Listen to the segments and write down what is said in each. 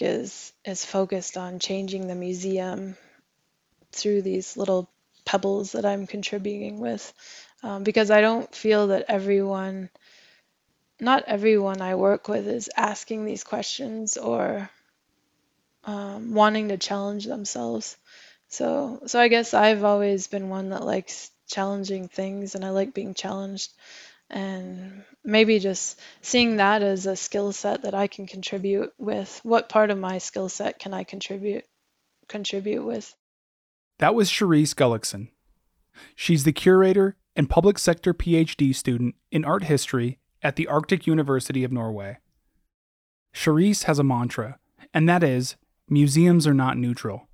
work is is focused on changing the museum through these little pebbles that I'm contributing with, um, because I don't feel that everyone, not everyone I work with, is asking these questions or um, wanting to challenge themselves. So, so I guess I've always been one that likes challenging things, and I like being challenged and maybe just seeing that as a skill set that I can contribute with. What part of my skill set can I contribute contribute with? That was Charis Gullickson. She's the curator and public sector PhD student in art history at the Arctic University of Norway. Charis has a mantra, and that is museums are not neutral.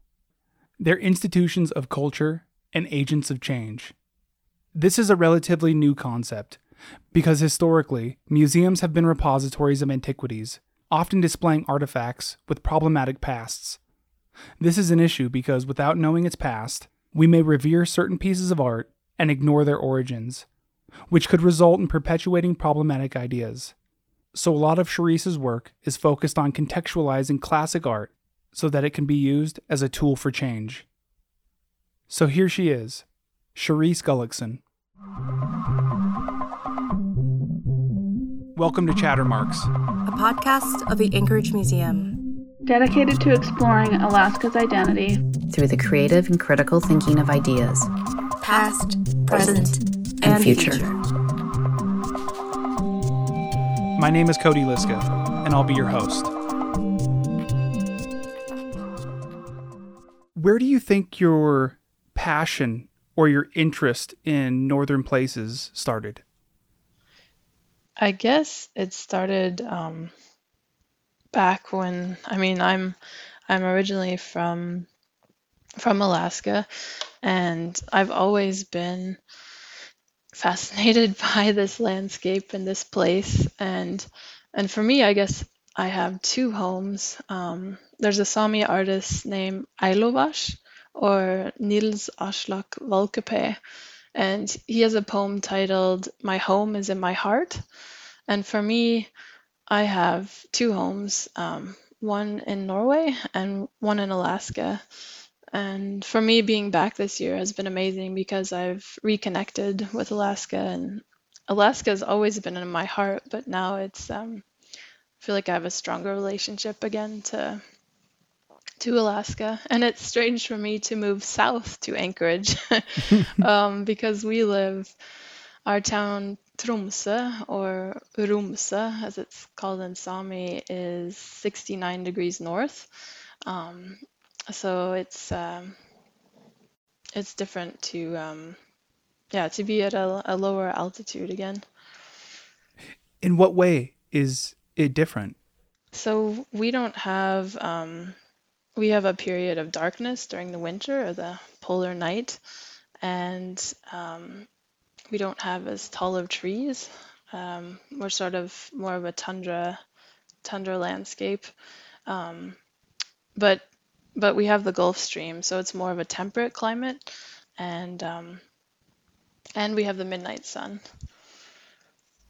They're institutions of culture and agents of change. This is a relatively new concept, because historically, museums have been repositories of antiquities, often displaying artifacts with problematic pasts. This is an issue because without knowing its past, we may revere certain pieces of art and ignore their origins, which could result in perpetuating problematic ideas. So, a lot of Charis's work is focused on contextualizing classic art so that it can be used as a tool for change. So, here she is, Charis Gullickson. Welcome to Chattermarks, a podcast of the Anchorage Museum. Dedicated to exploring Alaska's identity through the creative and critical thinking of ideas, past, present, and, and future. future. My name is Cody Liska, and I'll be your host. Where do you think your passion or your interest in northern places started? I guess it started um, back when I mean I'm I'm originally from from Alaska and I've always been fascinated by this landscape and this place and and for me I guess I have two homes. Um, there's a Sami artist named Áillohaš or Nils Aslak Valkeapää and he has a poem titled My Home is in My Heart. And for me, I have two homes, um, one in Norway and one in Alaska. And for me, being back this year has been amazing because I've reconnected with Alaska, and Alaska has always been in my heart, but now it's um, I feel like I have a stronger relationship again to to Alaska. And it's strange for me to move south to Anchorage um, because we live, our town Tromsø or Romsa, as it's called in Sami, is 69 degrees north. Um, so it's um, it's different to um, yeah to be at a, a lower altitude again. In what way is it different? So we don't have um, we have a period of darkness during the winter or the polar night, and um, we don't have as tall of trees. Um, we're sort of more of a tundra tundra landscape, um, but but we have the Gulf Stream, so it's more of a temperate climate, and um, and we have the midnight sun.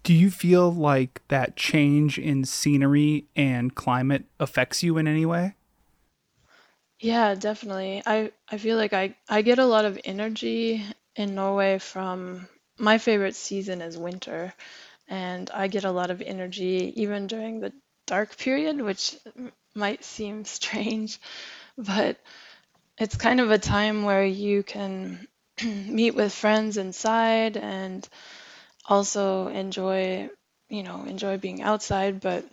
Do you feel like that change in scenery and climate affects you in any way? Yeah, definitely. I I feel like I I get a lot of energy in Norway from my favorite season is winter, and I get a lot of energy even during the dark period, which might seem strange, but it's kind of a time where you can meet with friends inside and also enjoy, you know, enjoy being outside, but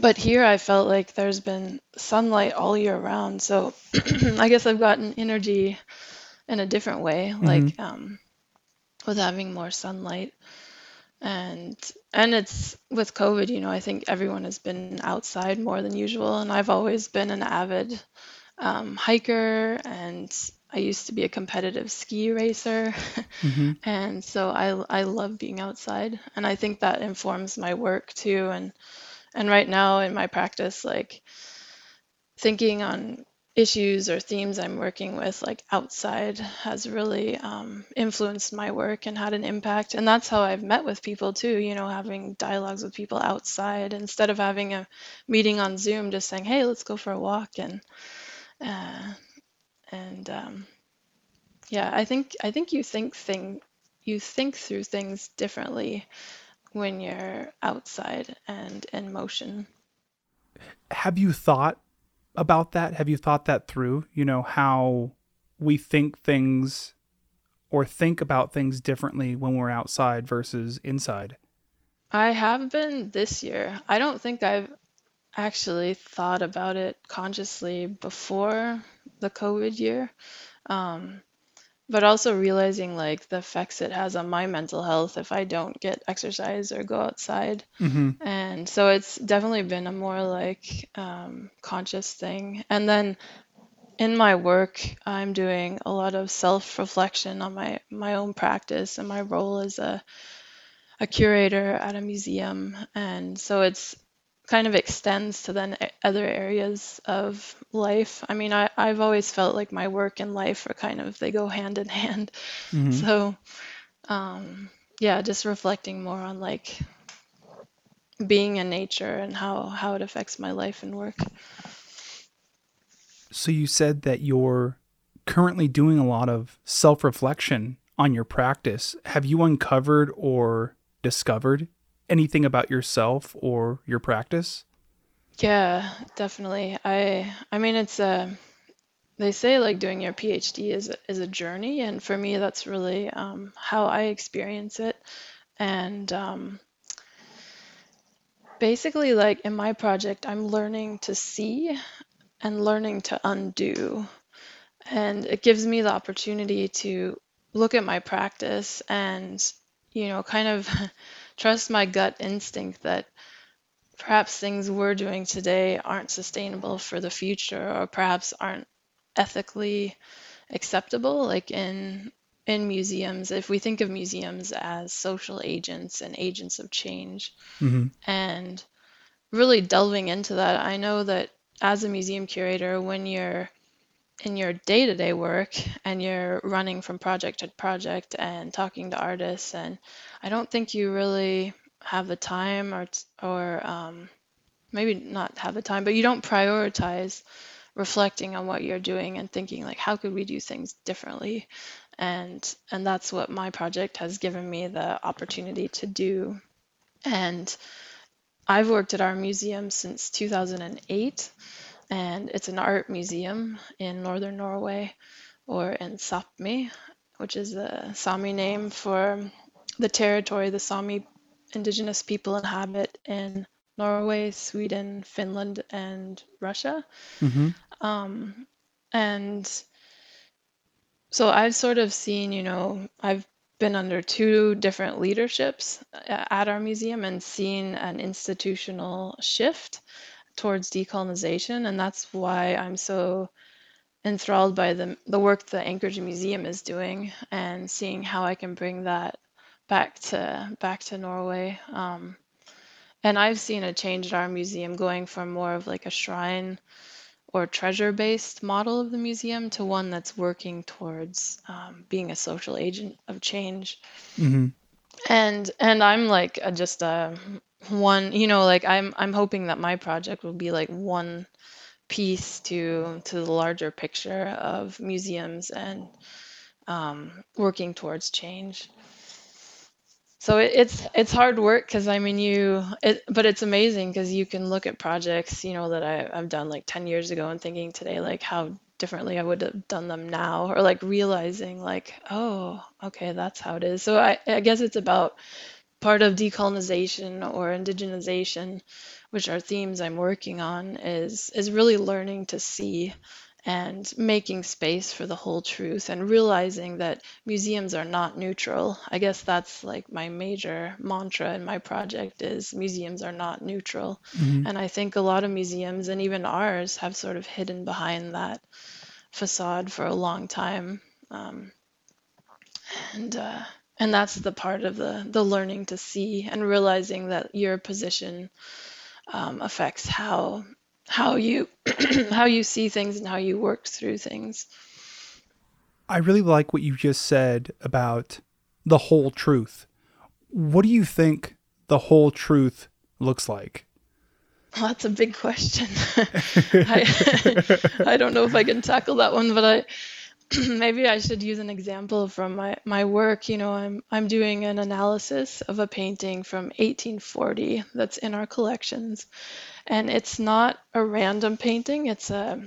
but here I felt like there's been sunlight all year round. So I guess I've gotten energy in a different way, mm-hmm. like um, with having more sunlight. And and it's with COVID, you know, I think everyone has been outside more than usual, and I've always been an avid um, hiker, and I used to be a competitive ski racer, mm-hmm. and so I I love being outside, and I think that informs my work too, and and right now in my practice like thinking on issues or themes I'm working with, like outside, has really um, influenced my work and had an impact. And that's how I've met with people too, you know, having dialogues with people outside instead of having a meeting on Zoom, just saying, hey, let's go for a walk. And, uh, and, um, yeah, I think, I think you think thing, you think through things differently when you're outside and in motion. Have you thought about that? Have you thought that through? You know, how we think things or think about things differently when we're outside versus inside? I have been this year. I don't think I've actually thought about it consciously before the COVID year. Um, but also realizing like the effects it has on my mental health if I don't get exercise or go outside. Mm-hmm. And so it's definitely been a more like um, conscious thing. And then in my work, I'm doing a lot of self reflection on my, my own practice and my role as a, a curator at a museum. And so it's kind of extends to then other areas of life. I mean, I, I've always felt like my work and life are kind of, they go hand in hand. Mm-hmm. So, um, yeah, just reflecting more on like being in nature and how, how it affects my life and work. So you said that you're currently doing a lot of self reflection on your practice. Have you uncovered or discovered anything about yourself or your practice? Yeah, definitely. I I mean it's a they say like doing your PhD is is a journey and for me that's really um, how I experience it and um, basically like in my project I'm learning to see and learning to undo and it gives me the opportunity to look at my practice and you know kind of trust my gut instinct that perhaps things we're doing today aren't sustainable for the future or perhaps aren't ethically acceptable like in in museums if we think of museums as social agents and agents of change mm-hmm. and really delving into that i know that as a museum curator when you're in your day-to-day work and you're running from project to project and talking to artists and i don't think you really have the time or or um, maybe not have the time but you don't prioritize reflecting on what you're doing and thinking like how could we do things differently? And and that's what my project has given me the opportunity to do. And i've worked at our museum since 2008 and it's an art museum in northern Norway or in Sapmi, which is a Sami name for the territory the Sami indigenous people inhabit in Norway, Sweden, Finland, and Russia. Mm-hmm. Um, and so I've sort of seen, you know, I've been under two different leaderships at our museum and seen an institutional shift towards decolonization, and that's why I'm so enthralled by the the work the Anchorage Museum is doing and seeing how I can bring that back to back to Norway. Um, and I've seen a change at our museum going from more of like a shrine or treasure based model of the museum to one that's working towards um, being a social agent of change. Mm-hmm. And and I'm like a, just a one you know like i'm i'm hoping that my project will be like one piece to to the larger picture of museums and um, working towards change. So it, it's it's hard work because i mean you it but it's amazing because you can look at projects you know that I, i've done like 10 years ago and thinking today like how differently i would have done them now or like realizing like oh okay that's how it is. So i, I guess it's about part of decolonization or indigenization, which are themes I'm working on, is is really learning to see and making space for the whole truth and realizing that museums are not neutral. I guess that's like my major mantra in my project is museums are not neutral. Mm-hmm. And I think a lot of museums and even ours have sort of hidden behind that facade for a long time. Um, and uh, and that's the part of the the learning to see and realizing that your position um, affects how how you how you see things and how you work through things. I really like what you just said about the whole truth. What do you think the whole truth looks like? Well, that's a big question. I, I don't know if I can tackle that one, but I maybe I should use an example from my, my work. You know, I'm I'm doing an analysis of a painting from 1840 that's in our collections, and it's not a random painting. It's a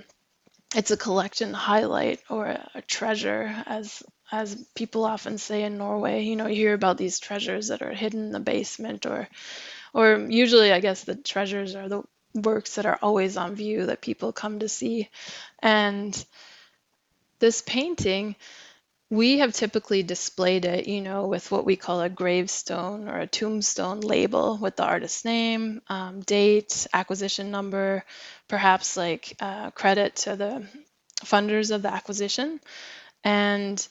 it's a collection highlight or a, a treasure, as as people often say in Norway. You know, you hear about these treasures that are hidden in the basement, or or usually, I guess the treasures are the works that are always on view that people come to see, and this painting we have typically displayed it, you know, with what we call a gravestone or a tombstone label with the artist's name, um, date, acquisition number, perhaps like uh, credit to the funders of the acquisition, and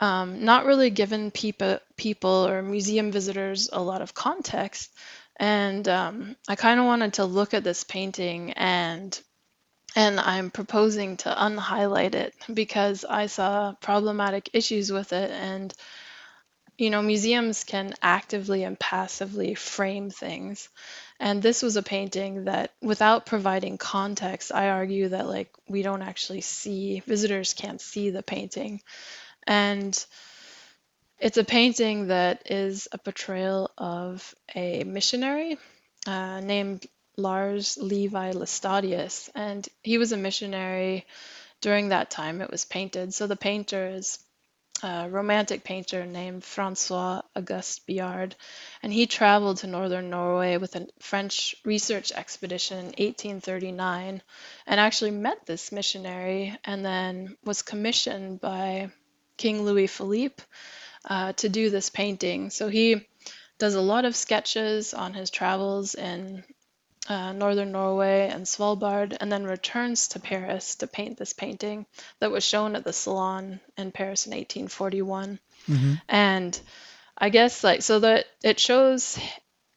um, not really given people, or museum visitors a lot of context. And um, I kind of wanted to look at this painting and and I'm proposing to unhighlight it because I saw problematic issues with it. And, you know, museums can actively and passively frame things. And this was a painting that, without providing context, I argue that, like, we don't actually see, visitors can't see the painting. And it's a painting that is a portrayal of a missionary uh, named Lars Levi Laestadius, and he was a missionary during that time it was painted. So the painter is a romantic painter named Francois Auguste Biard, and he traveled to northern Norway with a French research expedition in 1839 and actually met this missionary and then was commissioned by King Louis Philippe uh, to do this painting. So he does a lot of sketches on his travels in uh, northern Norway and Svalbard, and then returns to Paris to paint this painting that was shown at the Salon in Paris in 1841. Mm-hmm. And I guess like so that it shows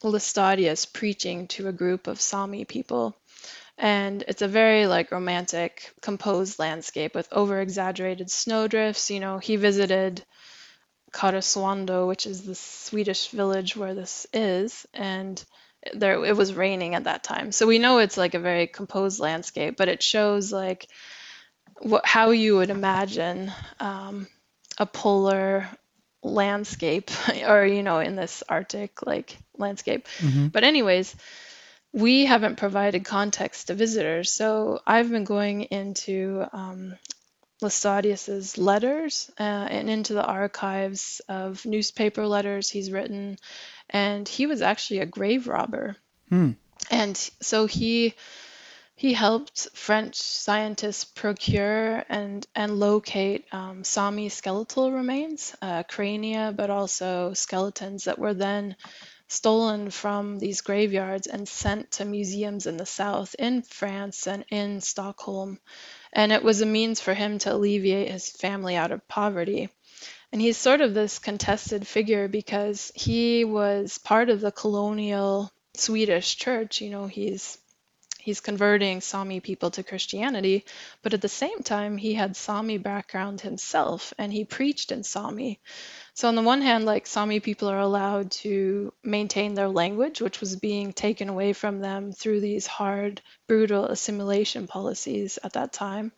Laestadius preaching to a group of Sami people. And it's a very like romantic, composed landscape with over exaggerated snowdrifts. You know, he visited Karesuando, which is the Swedish village where this is, and there it was raining at that time. So we know it's like a very composed landscape, but it shows like what how you would imagine um, a polar landscape or you know in this arctic like landscape mm-hmm. but anyways we haven't provided context to visitors so i've been going into um, Laestadius's letters uh, and into the archives of newspaper letters he's written and he was actually a grave robber. Hmm. And so he he helped French scientists procure and and locate um, Sami skeletal remains, uh, crania, but also skeletons that were then stolen from these graveyards and sent to museums in the south, in France and in Stockholm. And it was a means for him to alleviate his family out of poverty. And he's sort of this contested figure because he was part of the colonial Swedish church. You know, he's he's converting Sami people to Christianity, but at the same time, he had Sami background himself and he preached in Sami. So, on the one hand, like Sami people are allowed to maintain their language, which was being taken away from them through these hard, brutal assimilation policies at that time.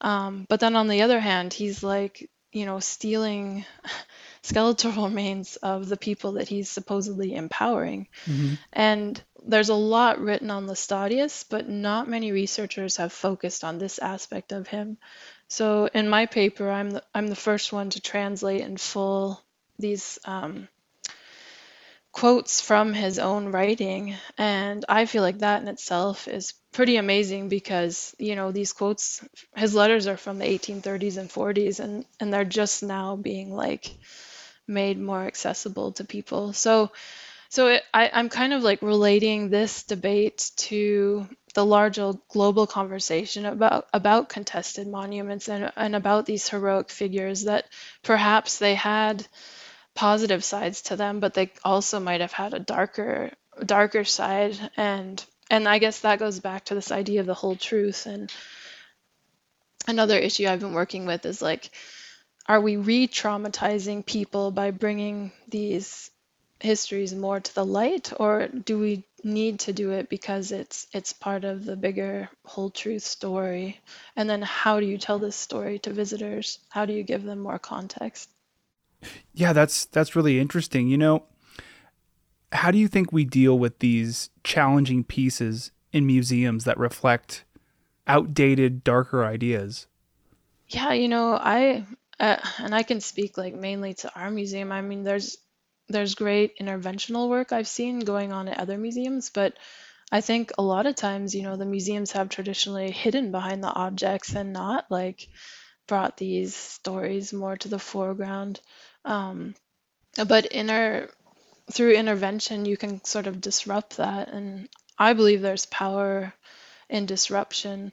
Um, but then on the other hand, he's like you know, stealing skeletal remains of the people that he's supposedly empowering. Mm-hmm. And there's a lot written on Laestadius, but not many researchers have focused on this aspect of him. So in my paper, I'm the, I'm the first one to translate in full these um, quotes from his own writing, and I feel like that in itself is pretty amazing because you know these quotes his letters are from the 1830s and 40s and and they're just now being like made more accessible to people. So so it, I, i'm kind of like relating this debate to the larger global conversation about about contested monuments and, and about these heroic figures that perhaps they had positive sides to them but they also might have had a darker darker side and and I guess that goes back to this idea of the whole truth. And another issue I've been working with is like, are we re-traumatizing people by bringing these histories more to the light, or do we need to do it because it's it's part of the bigger whole truth story? And then how do you tell this story to visitors? How do you give them more context? Yeah, that's that's really interesting. You know, how do you think we deal with these challenging pieces in museums that reflect outdated, darker ideas? Yeah, you know, I uh, and I can speak like mainly to our museum. I mean, there's there's great interventional work I've seen going on at other museums, but I think a lot of times, you know, the museums have traditionally hidden behind the objects and not like brought these stories more to the foreground. Um, but inner through intervention, you can sort of disrupt that, and I believe there's power in disruption.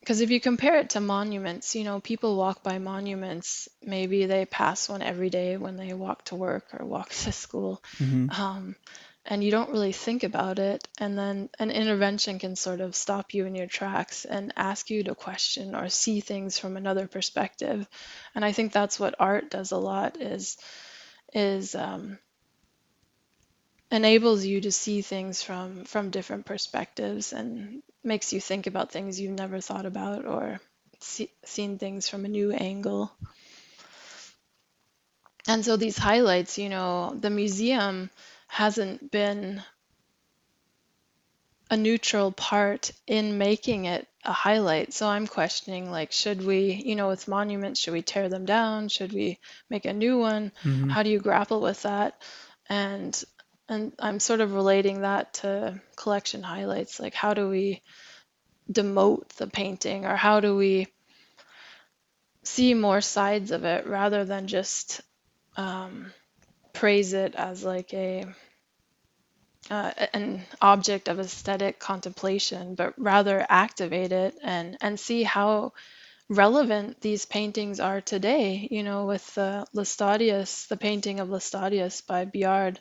Because if you compare it to monuments, you know, people walk by monuments. Maybe they pass one every day when they walk to work or walk to school. hmm Um, and you don't really think about it. And then an intervention can sort of stop you in your tracks and ask you to question or see things from another perspective. And I think that's what art does a lot is is um, enables you to see things from from different perspectives and makes you think about things you've never thought about or see, seen things from a new angle. And so these highlights, you know, the museum hasn't been a neutral part in making it a highlight. So I'm questioning like should we, you know, with monuments, should we tear them down? Should we make a new one? hmm How do you grapple with that? And and I'm sort of relating that to collection highlights. Like how do we demote the painting or how do we see more sides of it rather than just um, praise it as like a uh, an object of aesthetic contemplation, but rather activate it and and see how relevant these paintings are today. You know, with uh, Laestadius, the painting of Laestadius by Biard,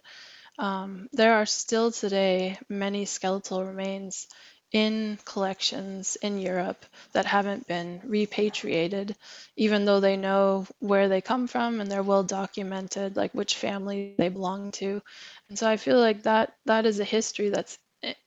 um, there are still today many skeletal remains in collections in Europe that haven't been repatriated, even though they know where they come from and they're well documented, like which family they belong to. And so I feel like that that is a history that's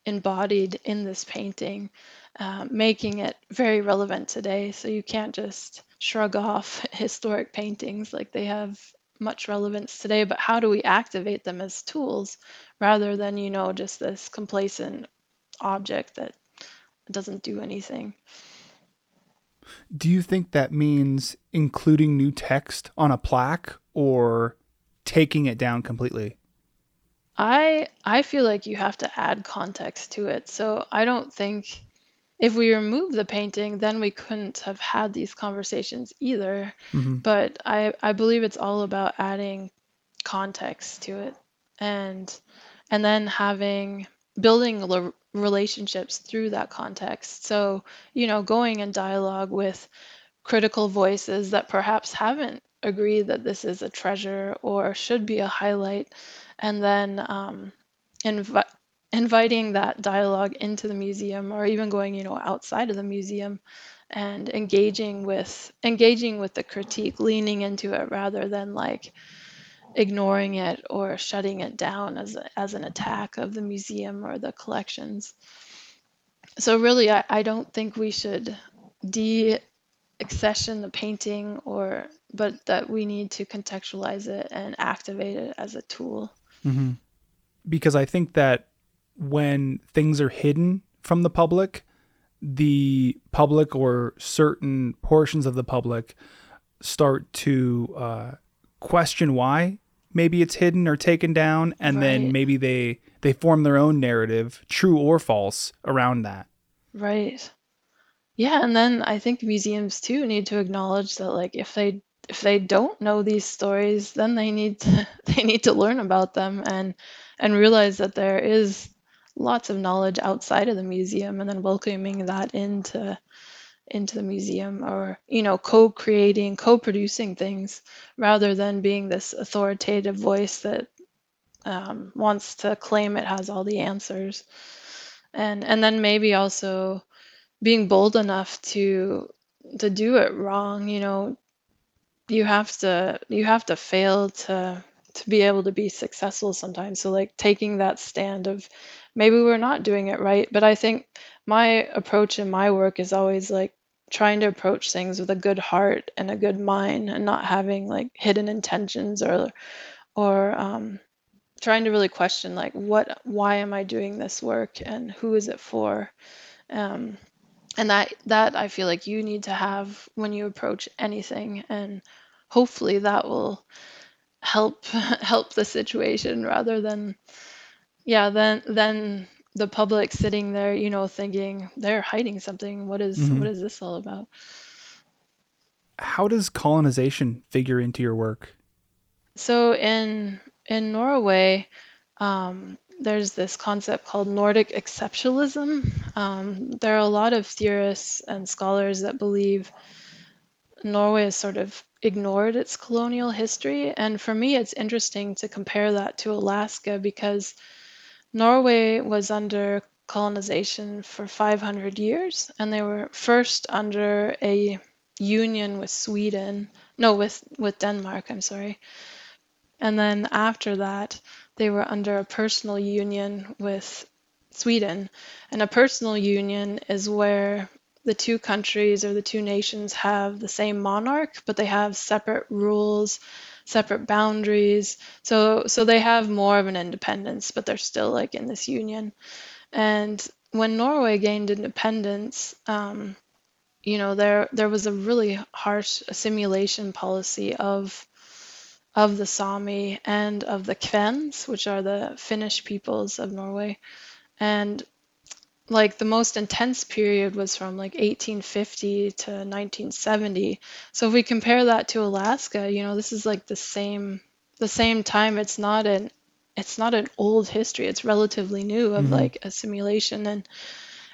embodied in this painting, uh, making it very relevant today. So you can't just shrug off historic paintings like they have much relevance today, but how do we activate them as tools rather than, you know, just this complacent object that doesn't do anything? Do you think that means including new text on a plaque or taking it down completely? I I feel like you have to add context to it. So I don't think if we remove the painting, then we couldn't have had these conversations either. hmm But I I believe it's all about adding context to it and and then having building relationships through that context. So, you know, going in dialogue with critical voices that perhaps haven't agreed that this is a treasure or should be a highlight, and then um, invi- inviting that dialogue into the museum or even going, you know, outside of the museum and engaging with engaging with the critique, leaning into it rather than like ignoring it or shutting it down as as an attack of the museum or the collections. So really, I, I don't think we should de-accession the painting or but that we need to contextualize it and activate it as a tool. hmm Because I think that when things are hidden from the public, the public or certain portions of the public start to uh, question why maybe it's hidden or taken down, and then maybe they they form their own narrative, true or false, around that. Right. Yeah, and then I think museums too need to acknowledge that like if they if they don't know these stories, then they need to they need to learn about them and and realize that there is lots of knowledge outside of the museum and then welcoming that into into the museum or you know co-creating co-producing things rather than being this authoritative voice that um, wants to claim it has all the answers. And and then maybe also being bold enough to to do it wrong you know you have to you have to fail to to be able to be successful sometimes. So like taking that stand of maybe we're not doing it right but i think my approach in my work is always like trying to approach things with a good heart and a good mind and not having like hidden intentions or or um, trying to really question like what why am i doing this work and who is it for? Um, and that that i feel like you need to have when you approach anything and hopefully that will help help the situation rather than yeah then then the public sitting there you know thinking they're hiding something what is- Mhm. what is this all about How does colonization figure into your work? So in in Norway, um, there's this concept called Nordic exceptionalism. Um, there are a lot of theorists and scholars that believe Norway has sort of ignored its colonial history. And for me, it's interesting to compare that to Alaska because Norway was under colonization for 500 years, and they were first under a union with Sweden, no, with with Denmark. I'm sorry. And then after that, they were under a personal union with Sweden. And a personal union is where the two countries or the two nations have the same monarch, but they have separate rules, separate boundaries. So so they have more of an independence, but they're still like in this union. And when Norway gained independence, um, you know, there there was a really harsh assimilation policy of of the Sami and of the Kvens, which are the Finnish peoples of Norway. And like the most intense period was from like 1850 to 1970. So if we compare that to Alaska, you know, this is like the same the same time. It's not an it's not an old history. It's relatively new of Mhm. like assimilation and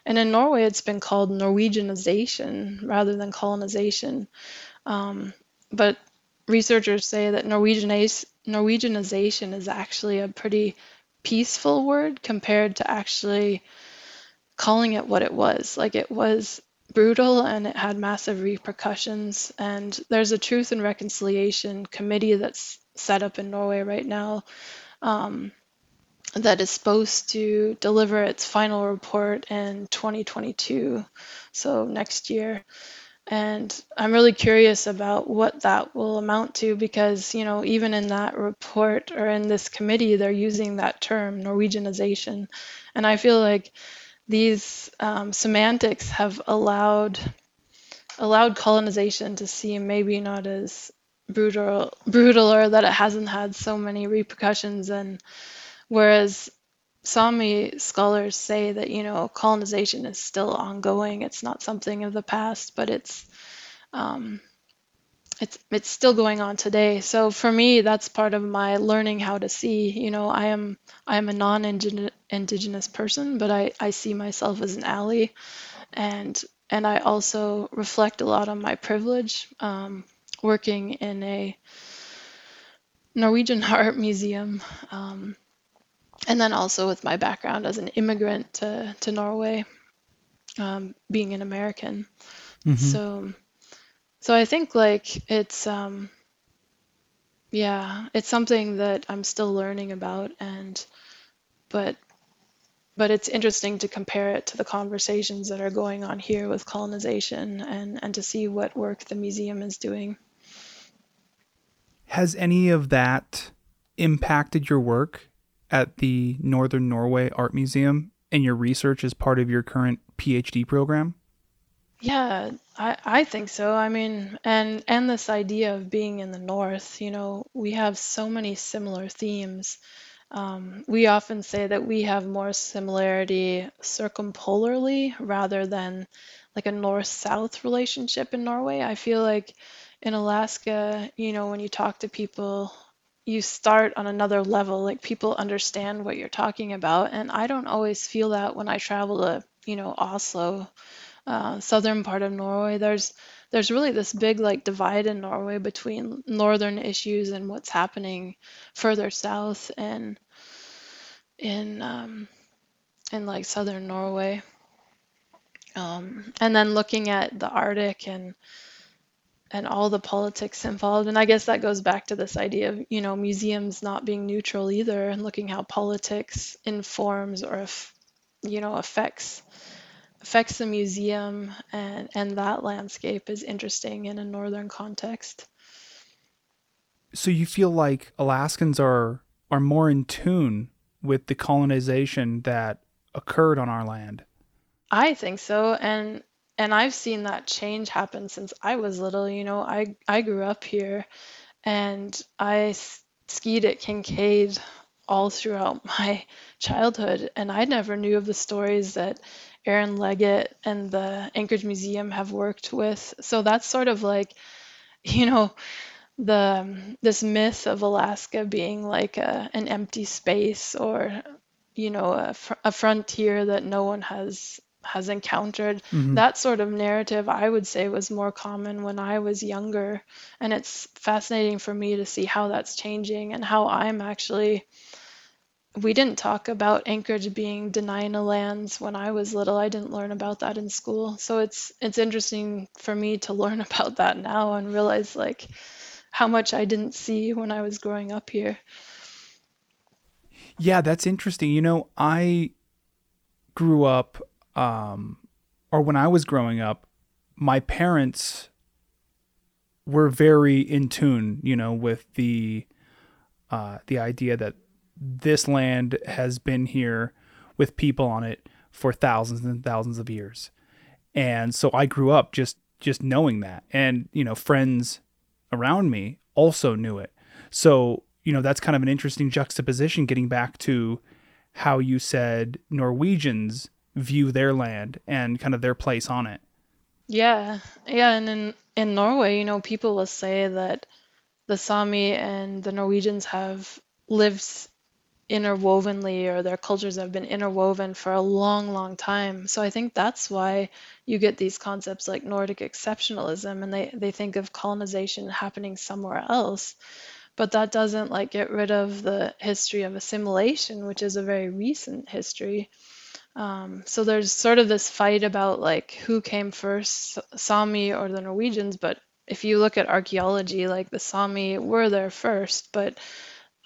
and in Norway it's been called Norwegianization rather than colonization. Um, but researchers say that Norwegianiz- Norwegianization is actually a pretty peaceful word compared to actually calling it what it was. Like it was brutal and it had massive repercussions. And there's a Truth and Reconciliation Committee that's set up in Norway right now um, that is supposed to deliver its final report in 2022, so next year. And I'm really curious about what that will amount to because, you know, even in that report or in this committee, they're using that term, Norwegianization. And I feel like these um, semantics have allowed allowed colonization to seem maybe not as brutal brutal or that it hasn't had so many repercussions and whereas Sami scholars say that you know colonization is still ongoing. It's not something of the past, but it's um, it's it's still going on today. So for me, that's part of my learning how to see. You know, I am I am a non-indigenous person, but I I see myself as an ally, and and I also reflect a lot on my privilege. Um, working in a Norwegian art museum. Um, and then also with my background as an immigrant to, to Norway, um, being an American. Mhm. So, so I think like it's, um, yeah, it's something that I'm still learning about, and but but it's interesting to compare it to the conversations that are going on here with colonization and and to see what work the museum is doing. Has any of that impacted your work at the Northern Norway Art Museum and your research as part of your current PhD program? Yeah, I, I think so. I mean, and and this idea of being in the north, you know, we have so many similar themes. Um, we often say that we have more similarity circumpolarly rather than like a north-south relationship in Norway. I feel like in Alaska, you know, when you talk to people, you start on another level. Like people understand what you're talking about, and I don't always feel that when I travel to, you know, Oslo uh, southern part of Norway, there's there's really this big like divide in Norway between northern issues and what's happening further south and in um, in like southern Norway. Um, and then looking at the Arctic and and all the politics involved. And I guess that goes back to this idea of, you know, museums not being neutral either and looking how politics informs or if, you know, affects affects the museum and and that landscape is interesting in a northern context. So you feel like Alaskans are are more in tune with the colonization that occurred on our land? I think so. And and I've seen that change happen since I was little. You know, I I grew up here, and I skied at Kincaid all throughout my childhood, and I never knew of the stories that Aaron Leggett and the Anchorage Museum have worked with. So that's sort of like, you know, the this myth of Alaska being like a, an empty space or you know a, fr- a frontier that no one has has encountered. Mm-hmm. That sort of narrative, I would say, was more common when I was younger. And it's fascinating for me to see how that's changing and how I'm actually. We didn't talk about Anchorage being Dena'ina lands when I was little. I didn't learn about that in school. So it's it's interesting for me to learn about that now and realize like how much I didn't see when I was growing up here. Yeah, that's interesting. You know, I grew up um, or when I was growing up, my parents were very in tune, you know, with the uh, the idea that this land has been here with people on it for thousands and thousands of years, and so I grew up just just knowing that, and you know, friends around me also knew it. So you know, that's kind of an interesting juxtaposition. Getting back to how you said Norwegians view their land and kind of their place on it. Yeah, yeah, and in in Norway, you know, people will say that the Sami and the Norwegians have lived interwovenly or their cultures have been interwoven for a long long time. So i think that's why you get these concepts like nordic exceptionalism and they they think of colonization happening somewhere else. But that doesn't like get rid of the history of assimilation which is a very recent history um, so there's sort of this fight about like who came first, Sami or the Norwegians. But if you look at archaeology, like the Sami were there first, but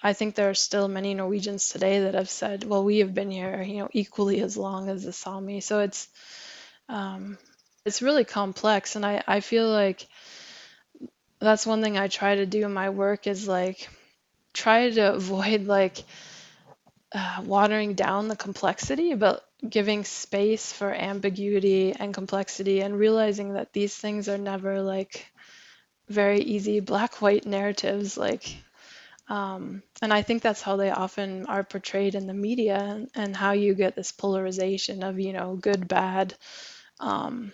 I think there are still many Norwegians today that have said, well, we have been here, you know, equally as long as the Sami. So it's um, it's really complex, and I I feel like that's one thing I try to do in my work is like try to avoid like uh, watering down the complexity, but giving space for ambiguity and complexity and realizing that these things are never like very easy black white narratives like um, and i think that's how they often are portrayed in the media and, how you get this polarization of you know good bad um,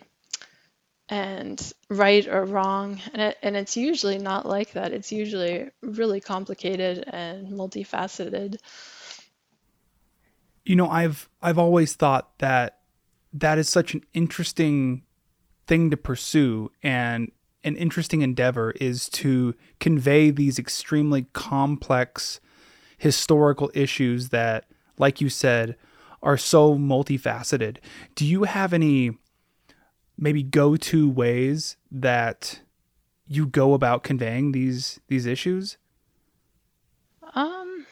and right or wrong and, it, and it's usually not like that. It's usually really complicated and multifaceted you know, I've I've always thought that that is such an interesting thing to pursue and an interesting endeavor is to convey these extremely complex historical issues that like you said are so multifaceted. Do you have any maybe go-to ways that you go about conveying these these issues? Um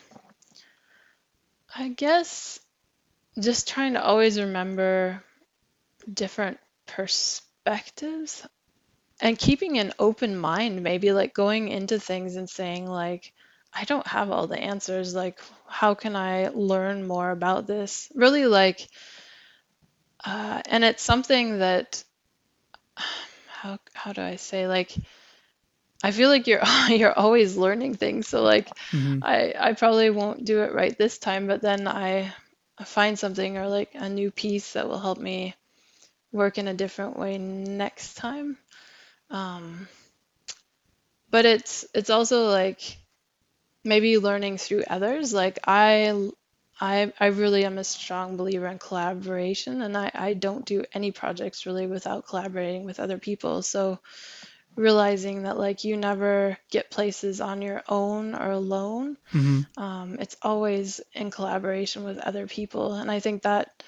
I guess just trying to always remember different perspectives and keeping an open mind maybe like going into things and saying like i don't have all the answers. Like how can i learn more about this? Really like uh, and it's something that how how do i say like i feel like you're you're always learning things. So like mm-hmm. i i probably won't do it right this time but then i find something or like a new piece that will help me work in a different way next time. Um, but it's it's also like maybe learning through others. Like I I I really am a strong believer in collaboration and I, I don't do any projects really without collaborating with other people. So realizing that like you never get places on your own or alone. hmm Um, it's always in collaboration with other people, and I think that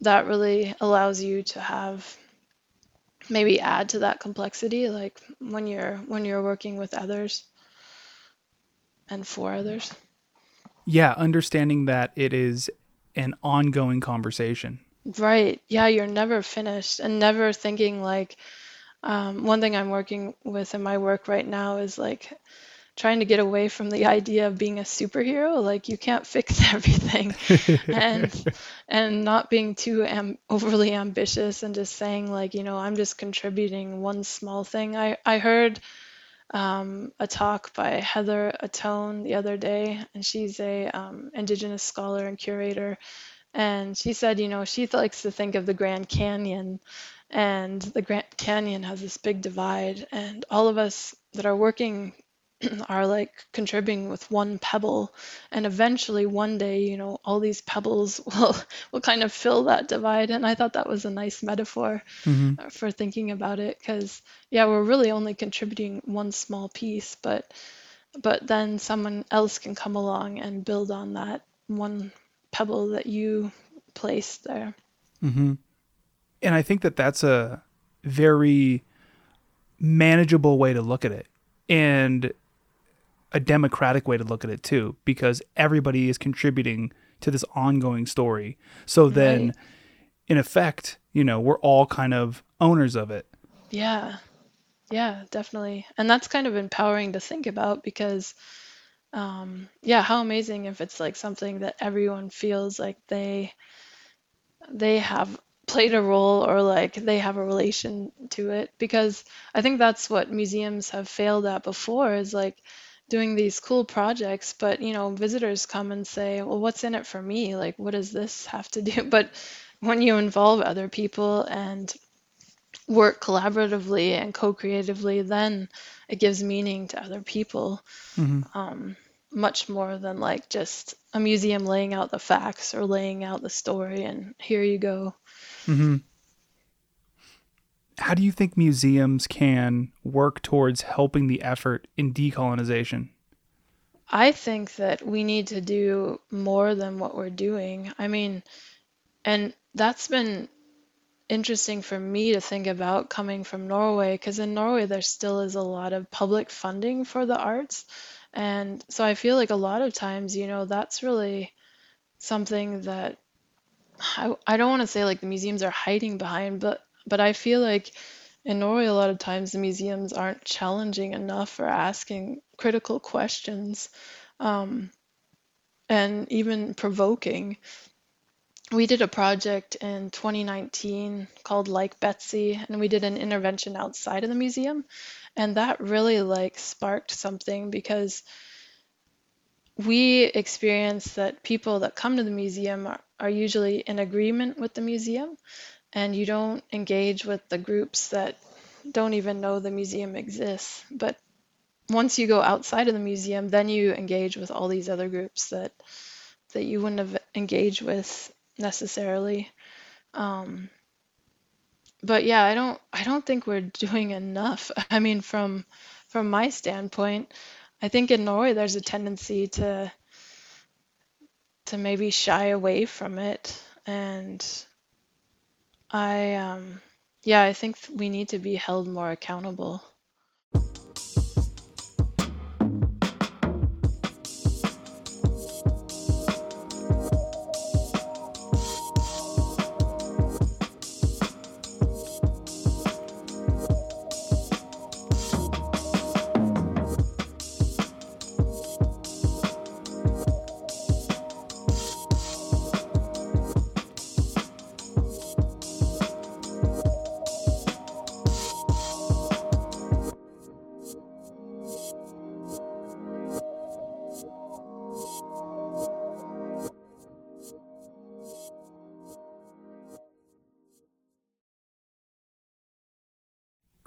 that really allows you to have maybe add to that complexity, like when you're when you're working with others and for others. Yeah, understanding that it is an ongoing conversation. Right. Yeah, you're never finished and never thinking like um, one thing I'm working with in my work right now is like trying to get away from the idea of being a superhero. Like you can't fix everything, and and not being too am- overly ambitious and just saying like you know I'm just contributing one small thing. I I heard um, a talk by Heather Ahtone the other day, and she's a um, Indigenous scholar and curator, and she said, you know, she likes to think of the Grand Canyon, and the Grand Canyon has this big divide, and all of us that are working are like contributing with one pebble, and eventually one day, you know, all these pebbles will will kind of fill that divide. And I thought that was a nice metaphor hmm uh, for thinking about it, because yeah, we're really only contributing one small piece, but but then someone else can come along and build on that one pebble that you placed there. hmm And I think that that's a very manageable way to look at it and a democratic way to look at it too, because everybody is contributing to this ongoing story. So then, Right. in effect, you know, we're all kind of owners of it. Yeah, yeah, definitely. And that's kind of empowering to think about because, um, yeah, how amazing if it's like something that everyone feels like they they have played a role or like they have a relation to it. Because I think that's what museums have failed at before is like doing these cool projects, but you know, visitors come and say, well, what's in it for me? Like, what does this have to do? But when you involve other people and work collaboratively and co-creatively, then it gives meaning to other people, hmm um, much more than like just a museum laying out the facts or laying out the story and here you go. Hmm How do you think museums can work towards helping the effort in decolonization? I think that we need to do more than what we're doing. I mean, and that's been interesting for me to think about coming from Norway, because in Norway there still is a lot of public funding for the arts. And so I feel like a lot of times, you know, that's really something that I, I don't want to say like the museums are hiding behind, but but I feel like in Norway a lot of times the museums aren't challenging enough or asking critical questions, um, and even provoking. We did a project in 2019 called Like Betsy, and we did an intervention outside of the museum, and that really like sparked something because we experience that people that come to the museum are, are usually in agreement with the museum, and you don't engage with the groups that don't even know the museum exists. But once you go outside of the museum, then you engage with all these other groups that that you wouldn't have engaged with necessarily. Um, but yeah, I don't I don't think we're doing enough. I mean, from from my standpoint, I think in Norway there's a tendency to to maybe shy away from it, and I um yeah, I think we need to be held more accountable.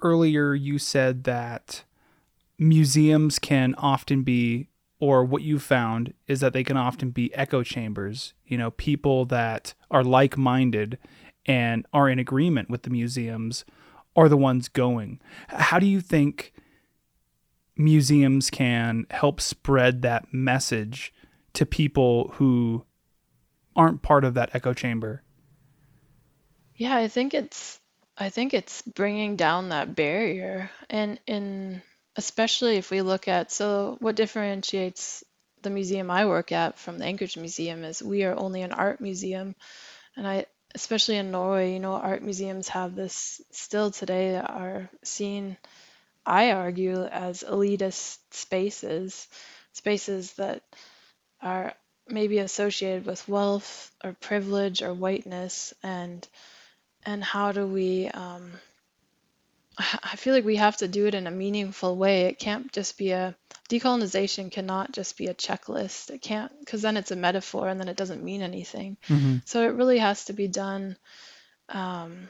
Earlier, you said that museums can often be, or what you found is that they can often be echo chambers. You know, people that are like minded and are in agreement with the museums are the ones going. How do you think museums can help spread that message to people who aren't part of that echo chamber? Yeah, I think it's I think it's bringing down that barrier. And in especially if we look at so what differentiates the museum I work at from the Anchorage Museum is we are only an art museum. And I especially in Norway, you know, art museums have this still today are seen I argue as elitist spaces, spaces that are maybe associated with wealth or privilege or whiteness. And and how do we um, I feel like we have to do it in a meaningful way. It can't just be a decolonization cannot just be a checklist. It can't because then it's a metaphor and then it doesn't mean anything. Mm-hmm. So it really has to be done um,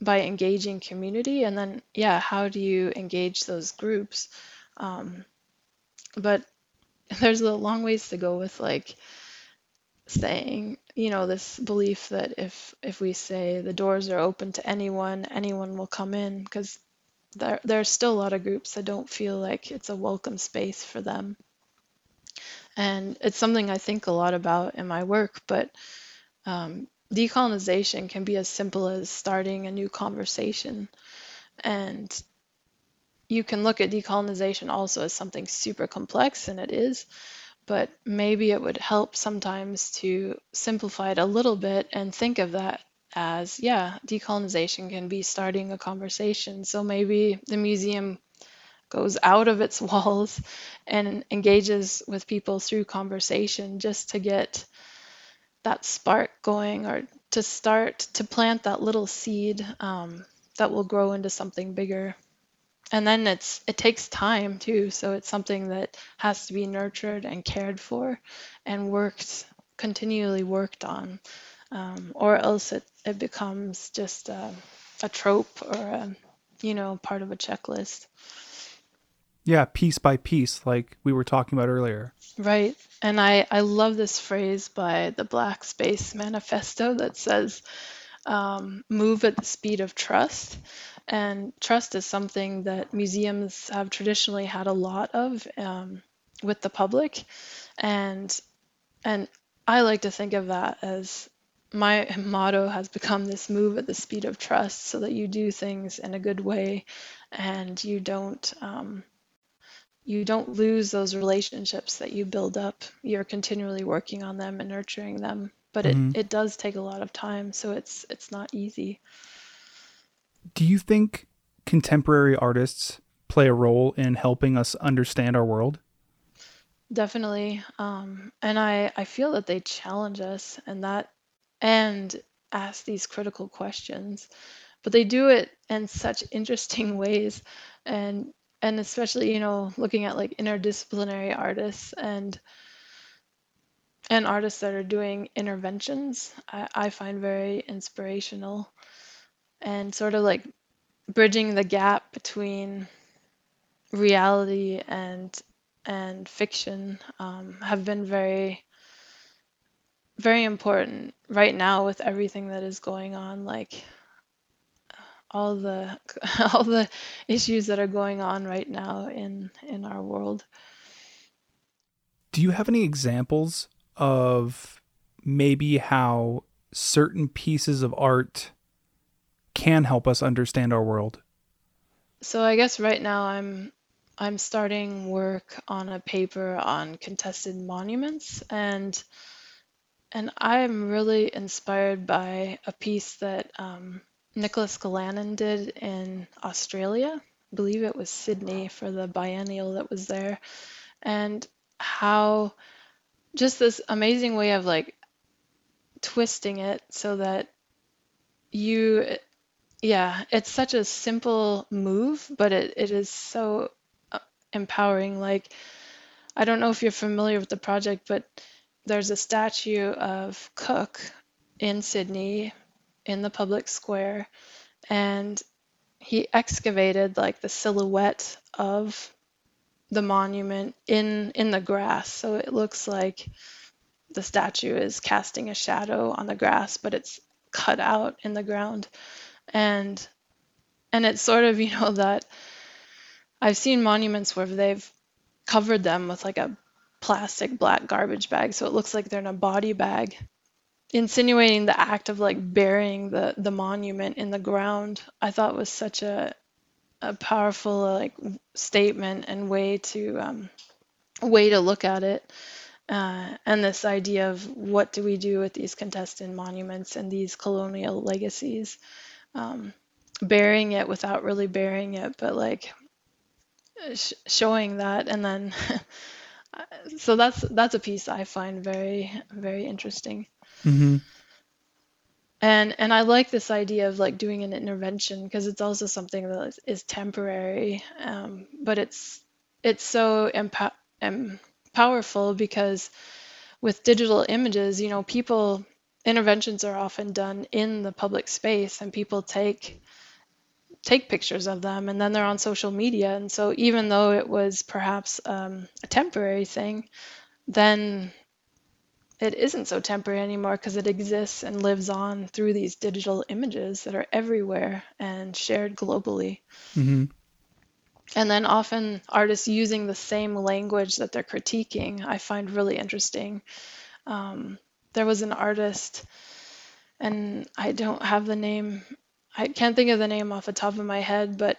by engaging community and then yeah, how do you engage those groups? Um, but there's a long ways to go with like saying you know this belief that if if we say the doors are open to anyone anyone will come in because there there are still a lot of groups that don't feel like it's a welcome space for them. And it's something i think a lot about in my work but um, decolonization can be as simple as starting a new conversation. And you can look at decolonization also as something super complex and it is but maybe it would help sometimes to simplify it a little bit and think of that as yeah, decolonization can be starting a conversation. So maybe the museum goes out of its walls and engages with people through conversation just to get that spark going or to start to plant that little seed um, that will grow into something bigger and then it's it takes time too so it's something that has to be nurtured and cared for and worked continually worked on. Um, or else it, it becomes just a, a trope or a you know part of a checklist. Yeah piece by piece like we were talking about earlier. Right. And i i love this phrase by the black space manifesto that says um, move at the speed of trust and trust is something that museums have traditionally had a lot of um, with the public. And and I like to think of that as my motto has become this move at the speed of trust so that you do things in a good way and you don't um, you don't lose those relationships that you build up you're continually working on them and nurturing them but Mhm. it, it does take a lot of time so it's it's not easy do you think contemporary artists play a role in helping us understand our world Definitely. Um, and I, I feel that they challenge us and that and ask these critical questions. But they do it in such interesting ways and and especially, you know, looking at like interdisciplinary artists and and artists that are doing interventions, I, I find very inspirational and sort of like bridging the gap between reality and and fiction um, have been very very important right now with everything that is going on like all the all the issues that are going on right now in in our world. Do you have any examples of maybe how certain pieces of art can help us understand our world. So i guess right now i'm i'm starting work on a paper on contested monuments and and i'm really inspired by a piece that um, nicholas galanin did in australia. I believe it was sydney for the biennial that was there. And how just this amazing way of like twisting it so that you yeah it's such a simple move but it, it is so uh, empowering like i don't know if you're familiar with the project but there's a statue of cook in sydney in the public square and he excavated like the silhouette of the monument in in the grass. So it looks like the statue is casting a shadow on the grass but it's cut out in the ground and and it's sort of you know that I've seen monuments where they've covered them with like a plastic black garbage bag so it looks like they're in a body bag insinuating the act of like burying the the monument in the ground. I thought was such a a powerful like statement and way to um, way to look at it. Uh, and this idea of what do we do with these contested monuments and these colonial legacies um, burying it without really burying it but like sh- showing that and then so that's that's a piece I find very very interesting. Mm-hmm. And and I like this idea of like doing an intervention because it's also something that is, is temporary, um, but it's it's so empo- um, powerful because with digital images, you know, people interventions are often done in the public space, and people take take pictures of them and then they're on social media. And so, even though it was perhaps um, a temporary thing, then it isn't so temporary anymore because it exists and lives on through these digital images that are everywhere and shared globally. Mm-hmm. And then often artists using the same language that they're critiquing, I find really interesting. Um, there was an artist, and I don't have the name I can't think of the name off the top of my head, but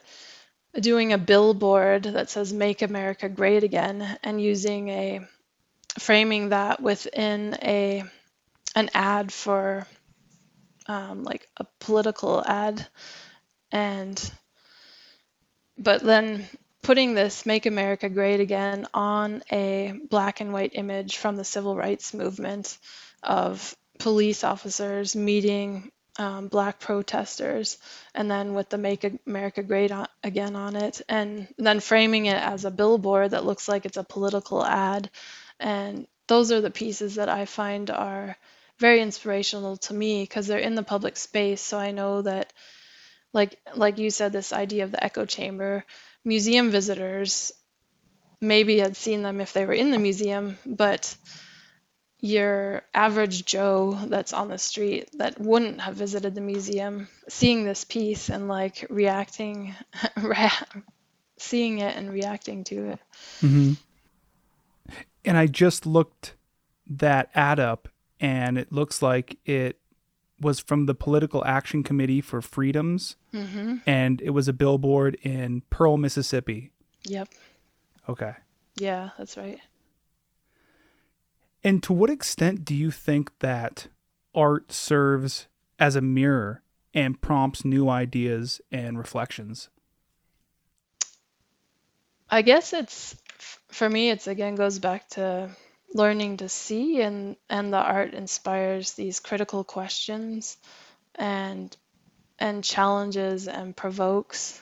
doing a billboard that says "Make America Great Again" and using a framing that within a an ad for um, like a political ad, and but then putting this "Make America Great Again" on a black and white image from the civil rights movement of police officers meeting um, black protesters, and then with the Make America Great on, Again on it, and then framing it as a billboard that looks like it's a political ad. And those are the pieces that I find are very inspirational to me because they're in the public space. So I know that, like like you said, this idea of the echo chamber, museum visitors maybe had seen them if they were in the museum, but your average Joe that's on the street that wouldn't have visited the museum, seeing this piece and like reacting, seeing it and reacting to it. Mm-hmm. And I just looked that ad up, and it looks like it was from the Political Action Committee for Freedoms, mm-hmm. and it was a billboard in Pearl, Mississippi. Yep. Okay. Yeah, that's right. And to what extent do you think that art serves as a mirror and prompts new ideas and reflections? I guess it's for me it's again goes back to learning to see and and the art inspires these critical questions and and challenges and provokes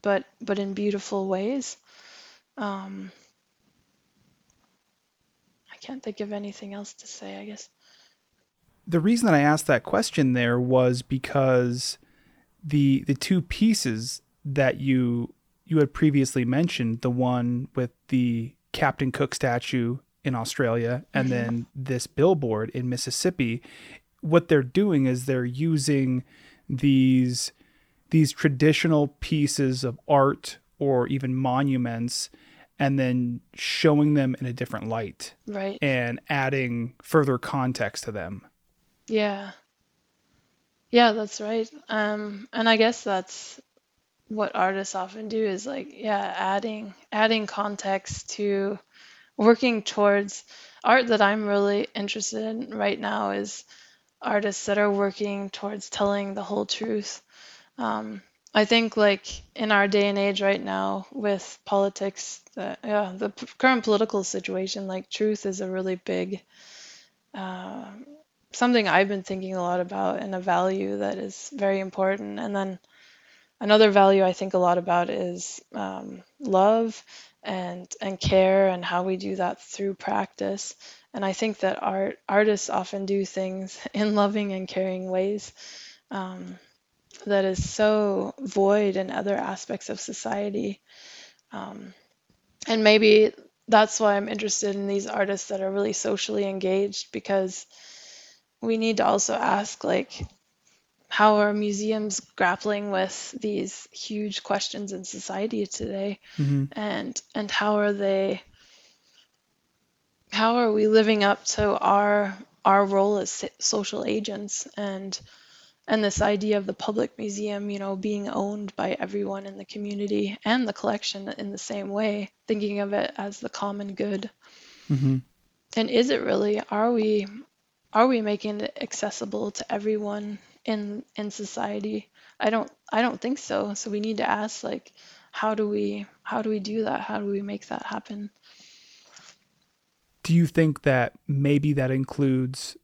but but in beautiful ways um, can't think of anything else to say, I guess. The reason that I asked that question there was because the the two pieces that you you had previously mentioned, the one with the Captain Cook statue in Australia and mm-hmm. then this billboard in Mississippi, what they're doing is they're using these these traditional pieces of art or even monuments and then showing them in a different light. Right. And adding further context to them. Yeah. Yeah, that's right. Um and I guess that's what artists often do is like yeah, adding adding context to working towards art that I'm really interested in right now is artists that are working towards telling the whole truth. Um, I think like in our day and age right now with politics, the, yeah, the current political situation, like truth is a really big uh, something I've been thinking a lot about and a value that is very important. And then another value I think a lot about is um, love and and care and how we do that through practice. And I think that art artists often do things in loving and caring ways. Um, that is so void in other aspects of society. Um, and maybe that's why I'm interested in these artists that are really socially engaged because we need to also ask like how are museums grappling with these huge questions in society today? Hmm and and how are they how are we living up to our our role as social agents? And and this idea of the public museum you know being owned by everyone in the community and the collection in the same way thinking of it as the common good. Hmm and is it really? Are we are we making it accessible to everyone in in society? I don't i don't think so. So we need to ask like how do we how do we do that? How do we make that happen? Do you think that maybe that includes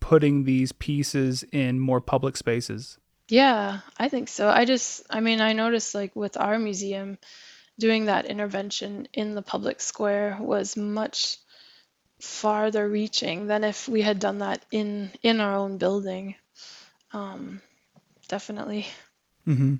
putting these pieces in more public spaces? Yeah, I think so. I just, I mean, I noticed like with our museum, doing that intervention in the public square was much farther reaching than if we had done that in in our own building. Um, definitely. Mm-hmm.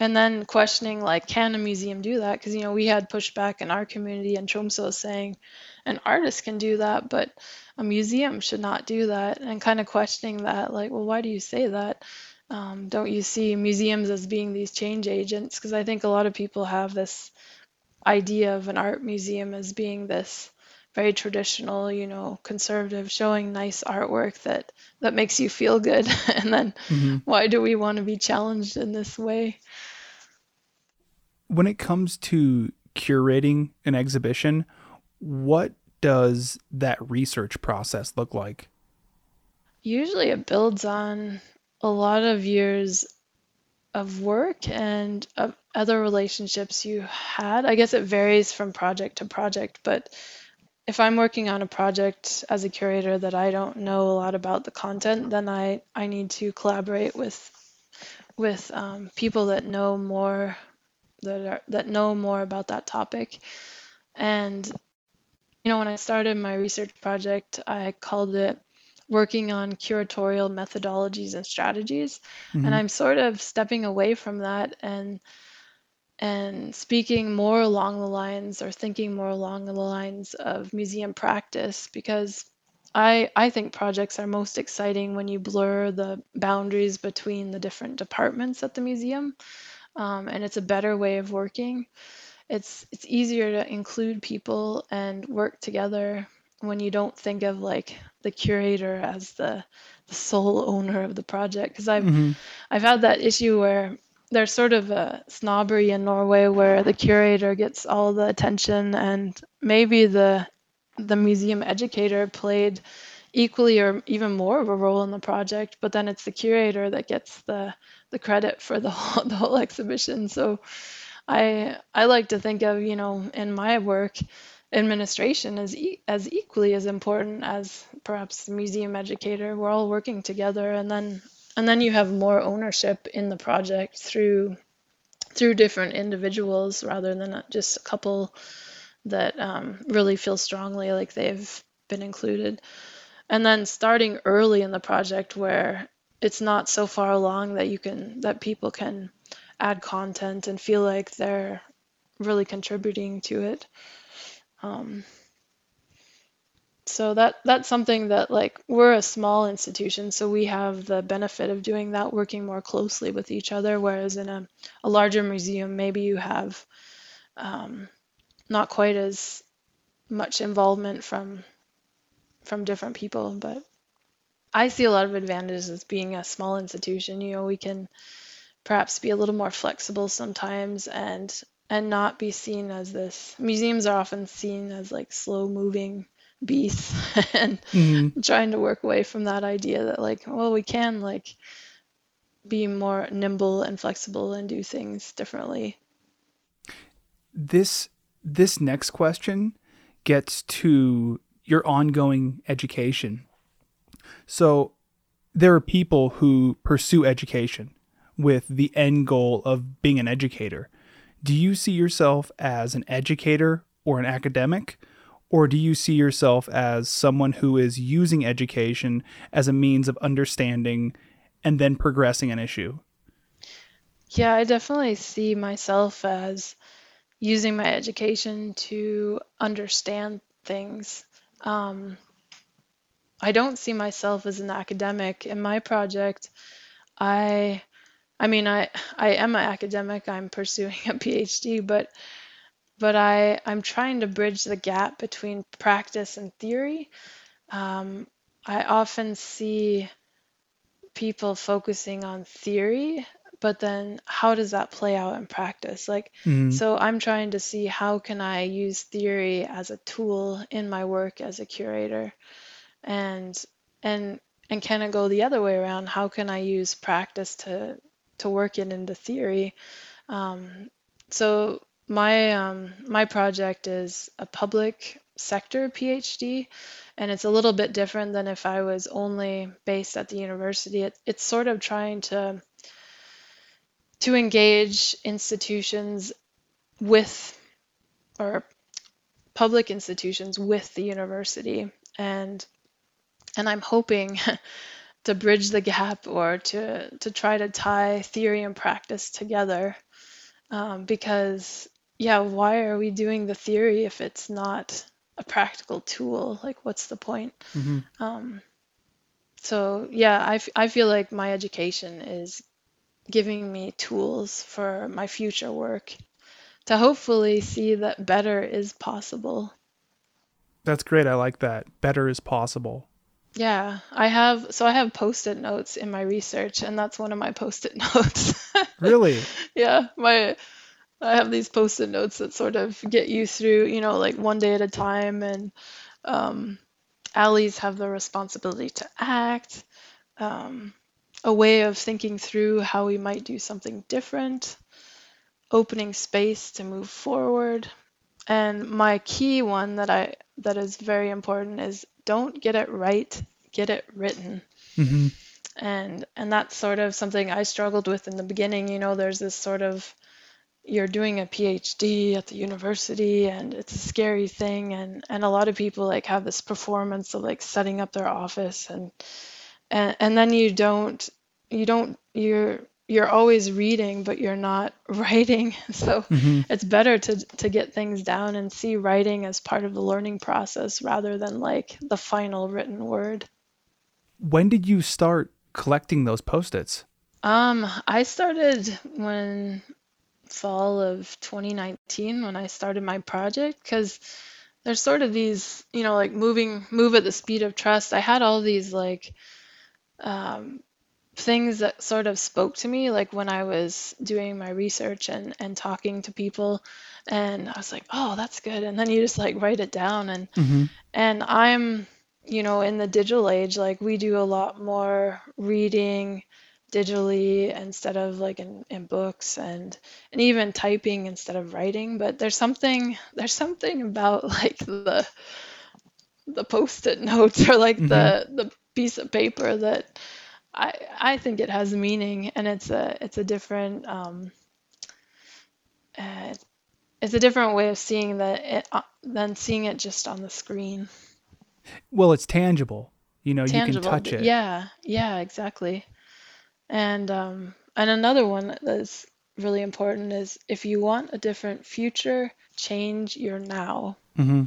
And then questioning like, can a museum do that? Because you know we had pushback in our community in Tromsø saying an artist can do that, but a museum should not do that. And kind of questioning that, like, well, why do you say that? Um, don't you see museums as being these change agents? Because I think a lot of people have this idea of an art museum as being this very traditional, you know, conservative, showing nice artwork that that makes you feel good. and then hmm why do we want to be challenged in this way? When it comes to curating an exhibition, what does that research process look like? Usually it builds on a lot of years of work and of other relationships you had. I guess it varies from project to project, but if I'm working on a project as a curator that I don't know a lot about the content, then I, I need to collaborate with with um, people that know more that are, that know more about that topic. And you know, when I started my research project, I called it working on curatorial methodologies and strategies. And Mhm. I'm sort of stepping away from that and and speaking more along the lines or thinking more along the lines of museum practice because I I think projects are most exciting when you blur the boundaries between the different departments at the museum. Um, and it's a better way of working it's it's easier to include people and work together when you don't think of like the curator as the the sole owner of the project because I've Mhm. I've had that issue where there's sort of a snobbery in Norway where the curator gets all the attention and maybe the the museum educator played equally or even more of a role in the project but then it's the curator that gets the the credit for the whole, the whole exhibition so I I like to think of, you know, in my work, administration as e- as equally as important as perhaps the museum educator. We're all working together, and then and then you have more ownership in the project through through different individuals rather than just a couple that um, really feel strongly like they've been included. And then starting early in the project where it's not so far along that you can that people can add content and feel like they're really contributing to it. Um, so that that's something that like we're a small institution, so we have the benefit of doing that, working more closely with each other. Whereas in a, a larger museum, maybe you have um, not quite as much involvement from from different people. But I see a lot of advantages being a small institution. You know, we can perhaps be a little more flexible sometimes and and not be seen as this museums are often seen as like slow moving beasts and Mhm. trying to work away from that idea that like well we can like be more nimble and flexible and do things differently This this next question gets to your ongoing education. So there are people who pursue education with the end goal of being an educator. Do you see yourself as an educator or an academic? Or do you see yourself as someone who is using education as a means of understanding and then progressing an issue? yeah i definitely see myself as using my education to understand things um, I don't see myself as an academic. In my project, I I mean I I am an academic. I'm pursuing a PhD, but but I I'm trying to bridge the gap between practice and theory. Um, I often see people focusing on theory, but then how does that play out in practice? Like, Mhm. so I'm trying to see how can I use theory as a tool in my work as a curator, and and and can it go the other way around? How can I use practice to to work it into theory? Um, so my um, my project is a public sector PhD, and it's a little bit different than if I was only based at the university. It, it's sort of trying to to engage institutions with or public institutions with the university and and I'm hoping to bridge the gap or to to try to tie theory and practice together um, because yeah why are we doing the theory if it's not a practical tool like what's the point Mhm. um, so yeah I, f- I feel like my education is giving me tools for my future work to hopefully see that better is possible That's great. I like that. Better is possible. Yeah i have so i have post-it notes in my research and that's one of my post-it notes Really? yeah my i have these post-it notes that sort of get you through you know like one day at a time and um allies have the responsibility to act um, a way of thinking through how we might do something different opening space to move forward and my key one that i that is very important is don't get it right get it written hmm and and that's sort of something I struggled with in the beginning. You know, there's this sort of you're doing a PhD at the university and it's a scary thing and and a lot of people like have this performance of like setting up their office and and and then you don't you don't you're you're always reading but you're not writing. So hmm it's better to to get things down and see writing as part of the learning process rather than like the final written word. When did you start collecting those post-its? Um, I started when fall of 2019 when I started my project because there's sort of these, you know, like moving move at the speed of trust. I had all these like um, things that sort of spoke to me like when I was doing my research and and talking to people and I was like, "Oh, that's good." And then you just like write it down and hmm and I'm, you know, in the digital age, like we do a lot more reading digitally instead of like in, in books and and even typing instead of writing. But there's something there's something about like the the post-it notes or like hmm the the piece of paper that I I think it has meaning and it's a it's a different um uh, it's a different way of seeing that it uh, than seeing it just on the screen. Well, it's tangible. You know, you can touch it. Yeah, yeah, exactly. And um and another one that's really important is if you want a different future, change your now. Mm-hmm.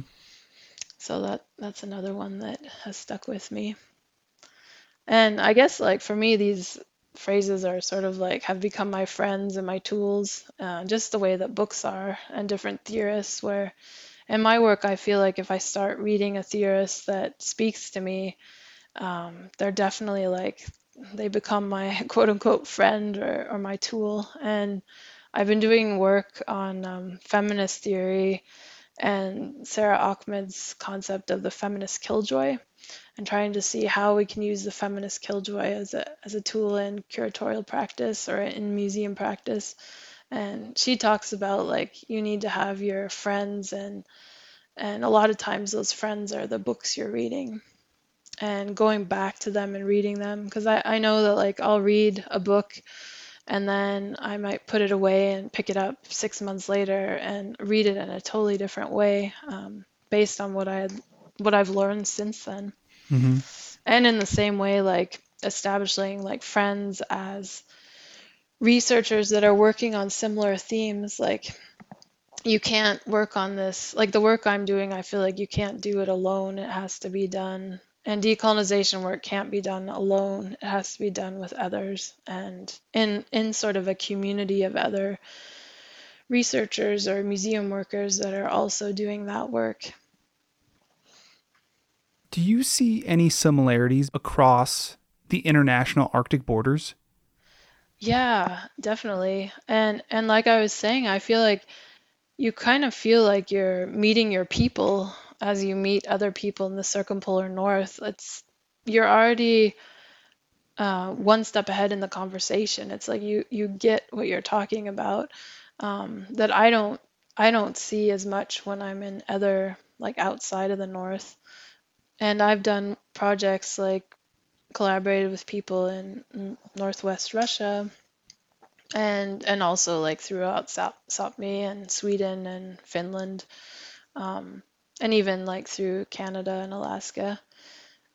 So that that's another one that has stuck with me. And I guess like for me these phrases are sort of like have become my friends and my tools, uh, just the way that books are and different theorists where in my work I feel like if I start reading a theorist that speaks to me, um, they're definitely like they become my quote unquote friend or, or my tool. And I've been doing work on um, feminist theory and Sara Ahmed's concept of the feminist killjoy and trying to see how we can use the feminist killjoy as a, as a tool in curatorial practice or in museum practice. And she talks about like you need to have your friends and and a lot of times those friends are the books you're reading and going back to them and reading them because I, I know that like I'll read a book and then I might put it away and pick it up six months later and read it in a totally different way um, based on what I had, what I've learned since then. Hmm And in the same way, like establishing like friends as researchers that are working on similar themes, like you can't work on this like the work I'm doing, I feel like you can't do it alone. It has to be done and decolonization work can't be done alone. It has to be done with others and in in sort of a community of other researchers or museum workers that are also doing that work. Do you see any similarities across the international Arctic borders? Yeah, definitely. And and like I was saying, I feel like you kind of feel like you're meeting your people as you meet other people in the circumpolar north. It's you're already uh, one step ahead in the conversation. It's like you you get what you're talking about um, that I don't I don't see as much when I'm in other like outside of the north. And I've done projects like collaborated with people in, northwest Russia and and also like throughout South Sapmi and Sweden and Finland, um, and even like through Canada and Alaska.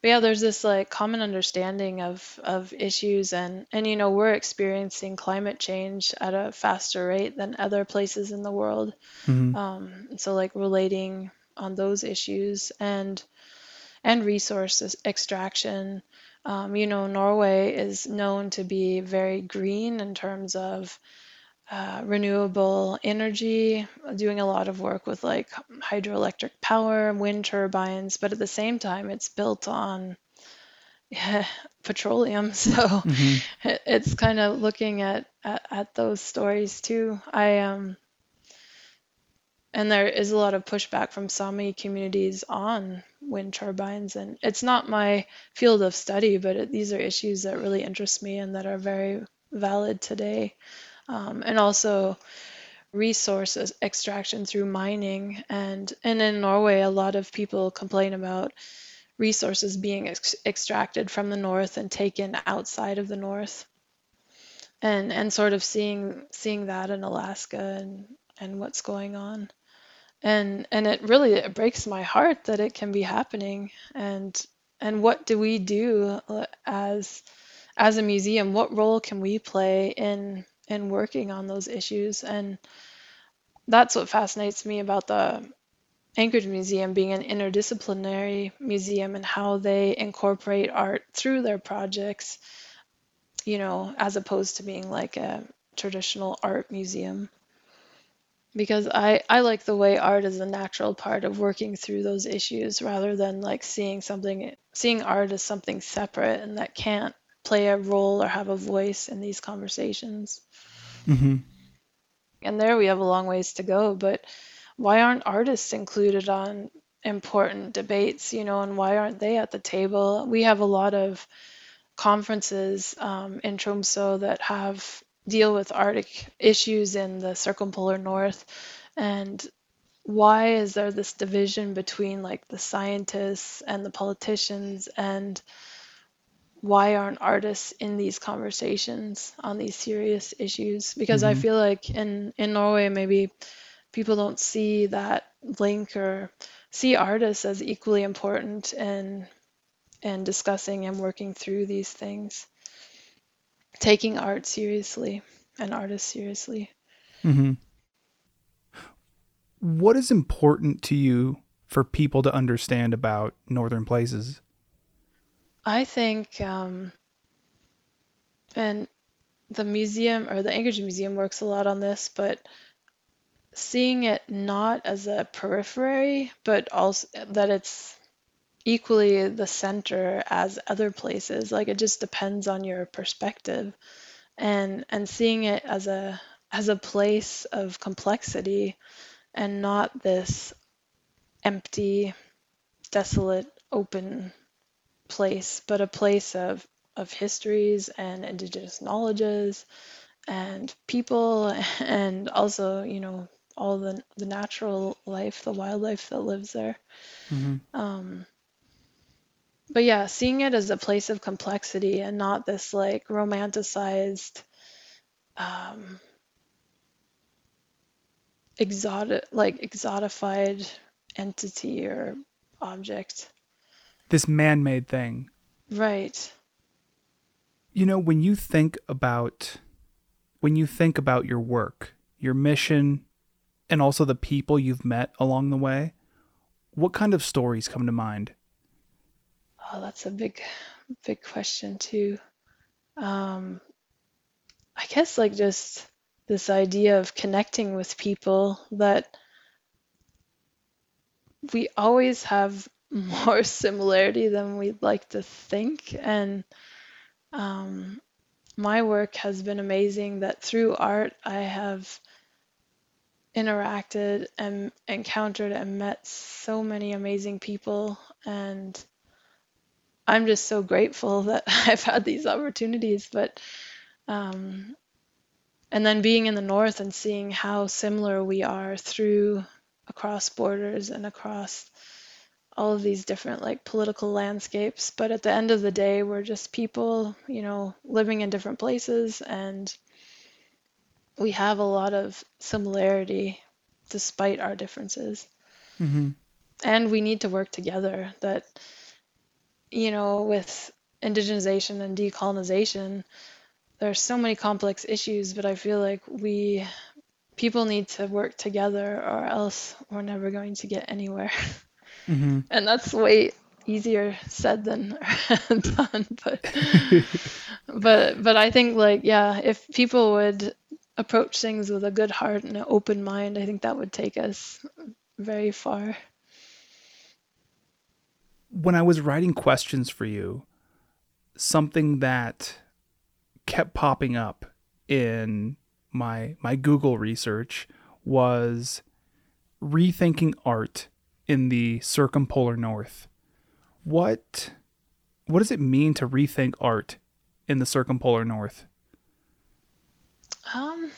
But yeah, there's this like common understanding of of issues and and you know we're experiencing climate change at a faster rate than other places in the world. Mhm. Um, so like relating on those issues and and resources extraction. Um, you know, Norway is known to be very green in terms of uh, renewable energy, doing a lot of work with like hydroelectric power, wind turbines, but at the same time, it's built on yeah, petroleum. So Mhm. it, it's kind of looking at, at at those stories too. I um and there is a lot of pushback from Sami communities on wind turbines, and it's not my field of study, but it, these are issues that really interest me and that are very valid today. Um, and also resources extraction through mining, and and in Norway, a lot of people complain about resources being ex- extracted from the north and taken outside of the north, and and sort of seeing seeing that in Alaska and and what's going on and and it really it breaks my heart that it can be happening. And and what do we do uh, as as a museum? What role can we play in in working on those issues? And that's what fascinates me about the Anchorage Museum being an interdisciplinary museum and how they incorporate art through their projects you know as opposed to being like a traditional art museum because I, I like the way art is a natural part of working through those issues rather than like seeing something seeing art as something separate and that can't play a role or have a voice in these conversations. Mhm. And there we have a long ways to go, but why aren't artists included on important debates, you know, and why aren't they at the table? We have a lot of conferences um, in Tromsø that have deal with Arctic issues in the circumpolar north? And why is there this division between like the scientists and the politicians? And why aren't artists in these conversations on these serious issues? Because i Mhm. feel like in in norway maybe people don't see that link or see artists as equally important in in discussing and working through these things taking art seriously and artists seriously. Mhm. What is important to you for people to understand about northern places? I think, um, and the museum or the Anchorage Museum works a lot on this, but seeing it not as a periphery, but also that it's equally the center as other places. Like it just depends on your perspective, and and seeing it as a as a place of complexity and not this empty, desolate, open place, but a place of of histories and indigenous knowledges and people and also, you know, all the the natural life, the wildlife that lives there. Mhm. Um, but yeah, seeing it as a place of complexity and not this like romanticized, um, exotic, like exotified entity or object. This man-made thing. Right. You know, when you think about when you think about your work, your mission, and also the people you've met along the way, what kind of stories come to mind? Oh, that's a big, big question too. Um, I guess like just this idea of connecting with people that we always have more similarity than we'd like to think. And um, my work has been amazing that through art, I have interacted and encountered and met so many amazing people. And I'm just so grateful that I've had these opportunities. But, um, and then being in the North and seeing how similar we are through across borders and across all of these different like political landscapes but at the end of the day we're just people you know living in different places and we have a lot of similarity despite our differences Mm-hmm. and we need to work together that you know with indigenization and decolonization there's so many complex issues but i feel like we people need to work together or else we're never going to get anywhere Mm-hmm. and that's way easier said than done but but but i think like yeah if people would approach things with a good heart and an open mind i think that would take us very far when I was writing questions for you, something that kept popping up in my my Google research was rethinking art in the circumpolar north. What what does it mean to rethink art in the circumpolar north? um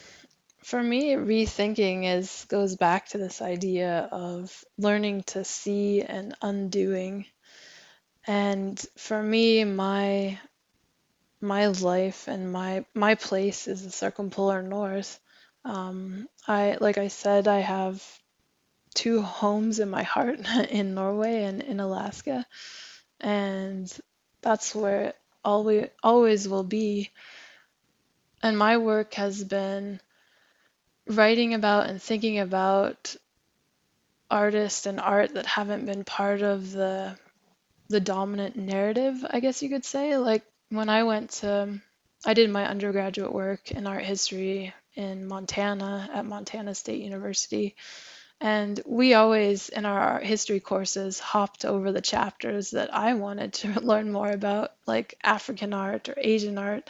for me rethinking is goes back to this idea of learning to see and undoing and for me my my life and my my place is the circumpolar north. Um, i like i said i have two homes in my heart in norway and in alaska. And that's where it always always will be. And my work has been writing about and thinking about artists and art that haven't been part of the the dominant narrative, I guess you could say. Like when I went to, I did my undergraduate work in art history in Montana at Montana State University. And we always, in our art history courses, hopped over the chapters that I wanted to learn more about, like African art or Asian art.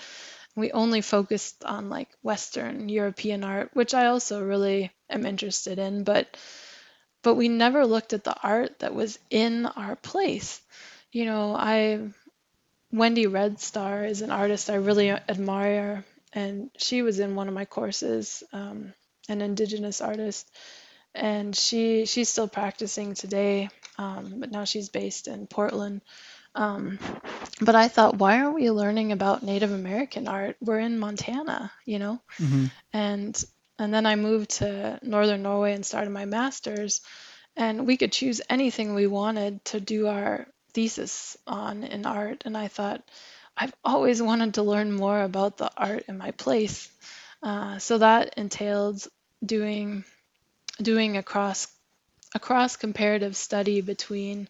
We only focused on like Western European art, which I also really am interested in, but but we never looked at the art that was in our place. You know, I Wendy Red Star is an artist I really admire, and she was in one of my courses, um, an Indigenous artist, and she she's still practicing today, um, but now she's based in Portland. Um, but I thought, why aren't we learning about Native American art? We're in Montana, you know, Mm-hmm. and and then I moved to Northern Norway and started my master's, and we could choose anything we wanted to do our thesis on in art. And I thought, I've always wanted to learn more about the art in my place. Uh, so that entailed doing doing a cross a cross comparative study between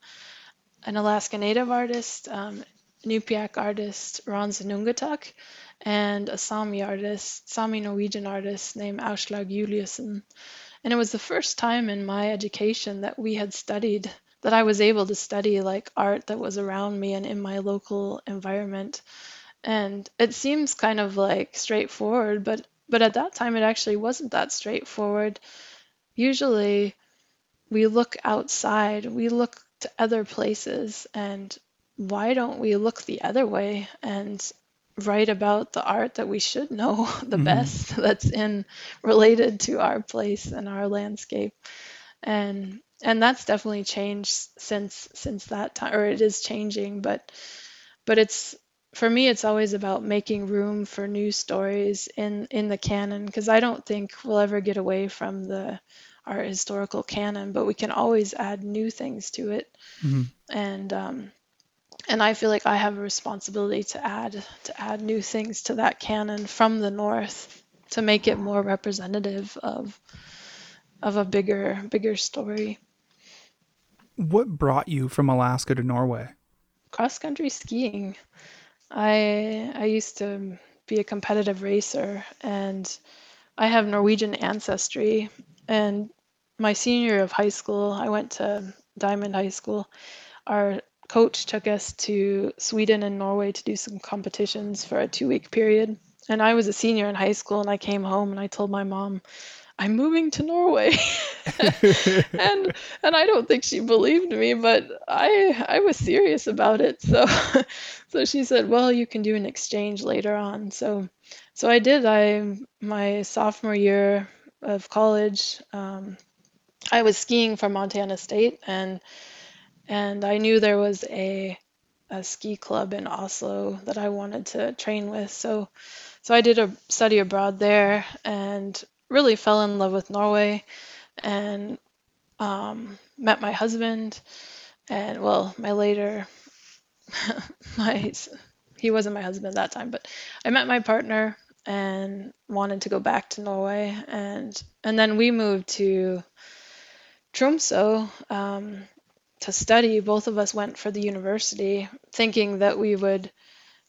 an Alaska Native artist, um, Iñupiaq artist Ron Senungetuk, and a Sami artist, Sami Norwegian artist named Aslaug Juliussen. And it was the first time in my education that we had studied, that I was able to study like art that was around me and in my local environment. And it seems kind of like straightforward, but but at that time it actually wasn't that straightforward. Usually we look outside, we look to other places, and why don't we look the other way and write about the art that we should know the Mhm. best that's in related to our place and our landscape and and that's definitely changed since since that time or it is changing but but it's for me it's always about making room for new stories in in the canon because i don't think we'll ever get away from the art historical canon but we can always add new things to it Mhm. and um and i feel like i have a responsibility to add to add new things to that canon from the north to make it more representative of of a bigger bigger story What brought you from Alaska to Norway? cross country skiing. I I used to be a competitive racer and I have Norwegian ancestry and my senior of high school, I went to Dimond High School. Our coach took us to Sweden and Norway to do some competitions for a two week period. And I was a senior in high school and I came home and I told my mom, I'm moving to Norway. and and I don't think she believed me, but I I was serious about it. So so she said, "Well, you can do an exchange later on." So so I did. I my sophomore year of college, um, I was skiing for Montana State, and and I knew there was a a ski club in Oslo that I wanted to train with. So so I did a study abroad there, and really fell in love with Norway, and um, met my husband, and well, my later my he wasn't my husband at that time, but I met my partner and wanted to go back to Norway, and and then we moved to Tromsø um, to study. Both of us went for the university, thinking that we would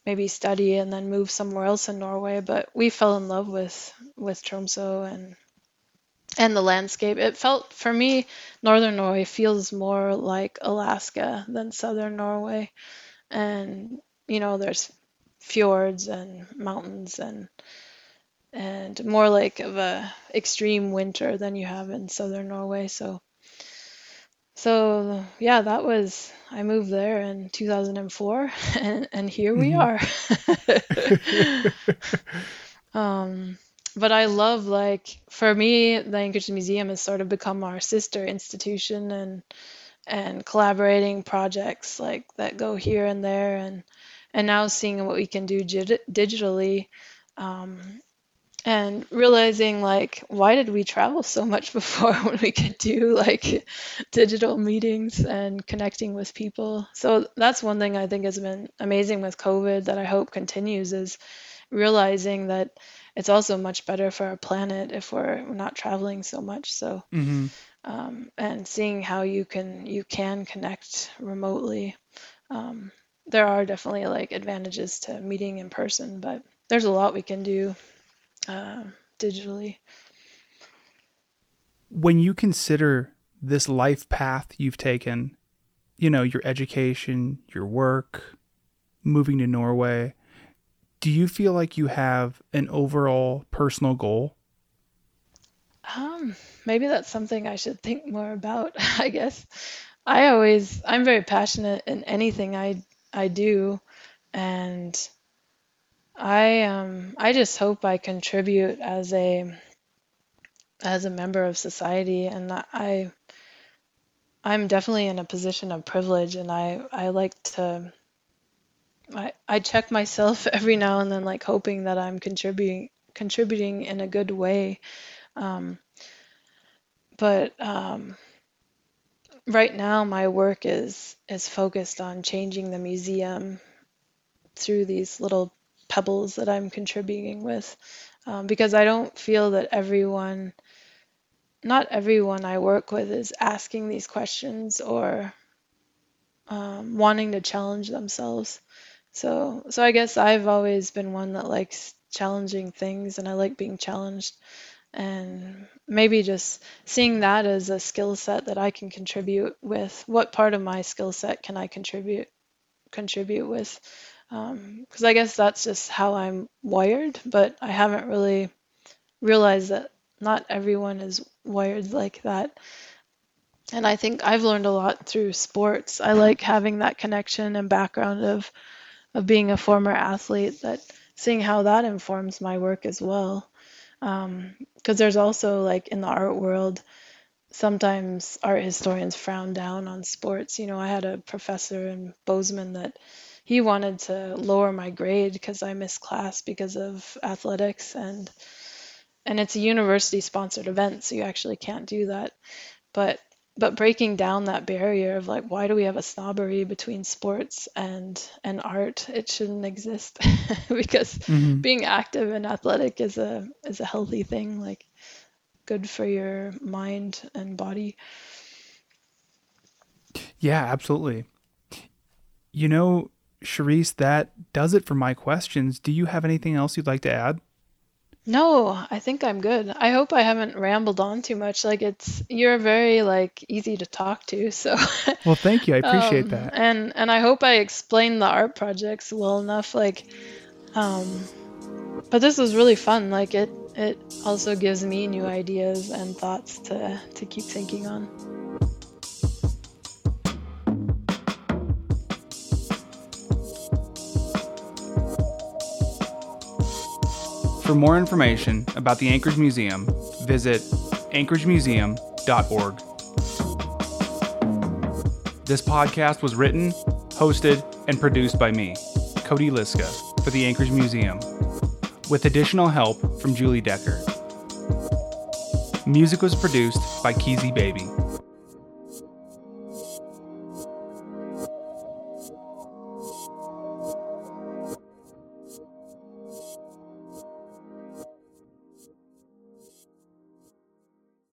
maybe study and then move somewhere else in Norway. But we fell in love with with Tromsø and and the landscape. It felt for me, northern Norway feels more like Alaska than southern Norway, and you know there's fjords and mountains and and more like of a extreme winter than you have in southern Norway. So so yeah, that was I moved there in 2004 and and here we Mhm. are. um but I love like for me the Anchorage Museum has sort of become our sister institution and and collaborating projects like that go here and there and and now seeing what we can do gi- digitally um, and realizing like why did we travel so much before when we could do like digital meetings and connecting with people? So that's one thing i think has been amazing with covid that i hope continues is realizing that it's also much better for our planet if we're not traveling so much. So hmm um, and seeing how you can you can connect remotely um, there are definitely like advantages to meeting in person but there's a lot we can do uh, digitally. When you consider this life path you've taken, you know, your education, your work, moving to Norway, do you feel like you have an overall personal goal? Um, maybe that's something I should think more about, I guess. I always I'm very passionate in anything I I do and I um I just hope I contribute as a as a member of society and I I'm definitely in a position of privilege and I I like to I I check myself every now and then like hoping that I'm contributing contributing in a good way. Um, but um, right now my work is is focused on changing the museum through these little pebbles that I'm contributing with um, because I don't feel that everyone not everyone I work with is asking these questions or um, wanting to challenge themselves. So, so I guess I've always been one that likes challenging things, and I like being challenged. And maybe just seeing that as a skill set that I can contribute with. What part of my skill set can I contribute contribute with? Um, because I guess that's just how I'm wired, but I haven't really realized that not everyone is wired like that. And I think I've learned a lot through sports. I like having that connection and background of of being a former athlete that seeing how that informs my work as well. Um, because there's also like in the art world, sometimes art historians frown down on sports. You know, I had a professor in Bozeman that he wanted to lower my grade because I missed class because of athletics and and it's a university sponsored event, so you actually can't do that. But but breaking down that barrier of like why do we have a snobbery between sports and and art? It shouldn't exist because hmm being active and athletic is a is a healthy thing, like good for your mind and body. Yeah, absolutely. You know, Charis, that does it for my questions. Do you have anything else you'd like to add? No, I think I'm good. I hope I haven't rambled on too much. Like it's you're very like easy to talk to, so Well, thank you. I appreciate um, that. and and I hope I explained the art projects well enough. Like, um, but this was really fun. Like it it also gives me new ideas and thoughts to to keep thinking on. For more information about the Anchorage Museum, visit anchoragemuseum.org. This podcast was written, hosted, and produced by me, Cody Liska, for the Anchorage Museum, with additional help from Julie Decker. Music was produced by Keezy Baby.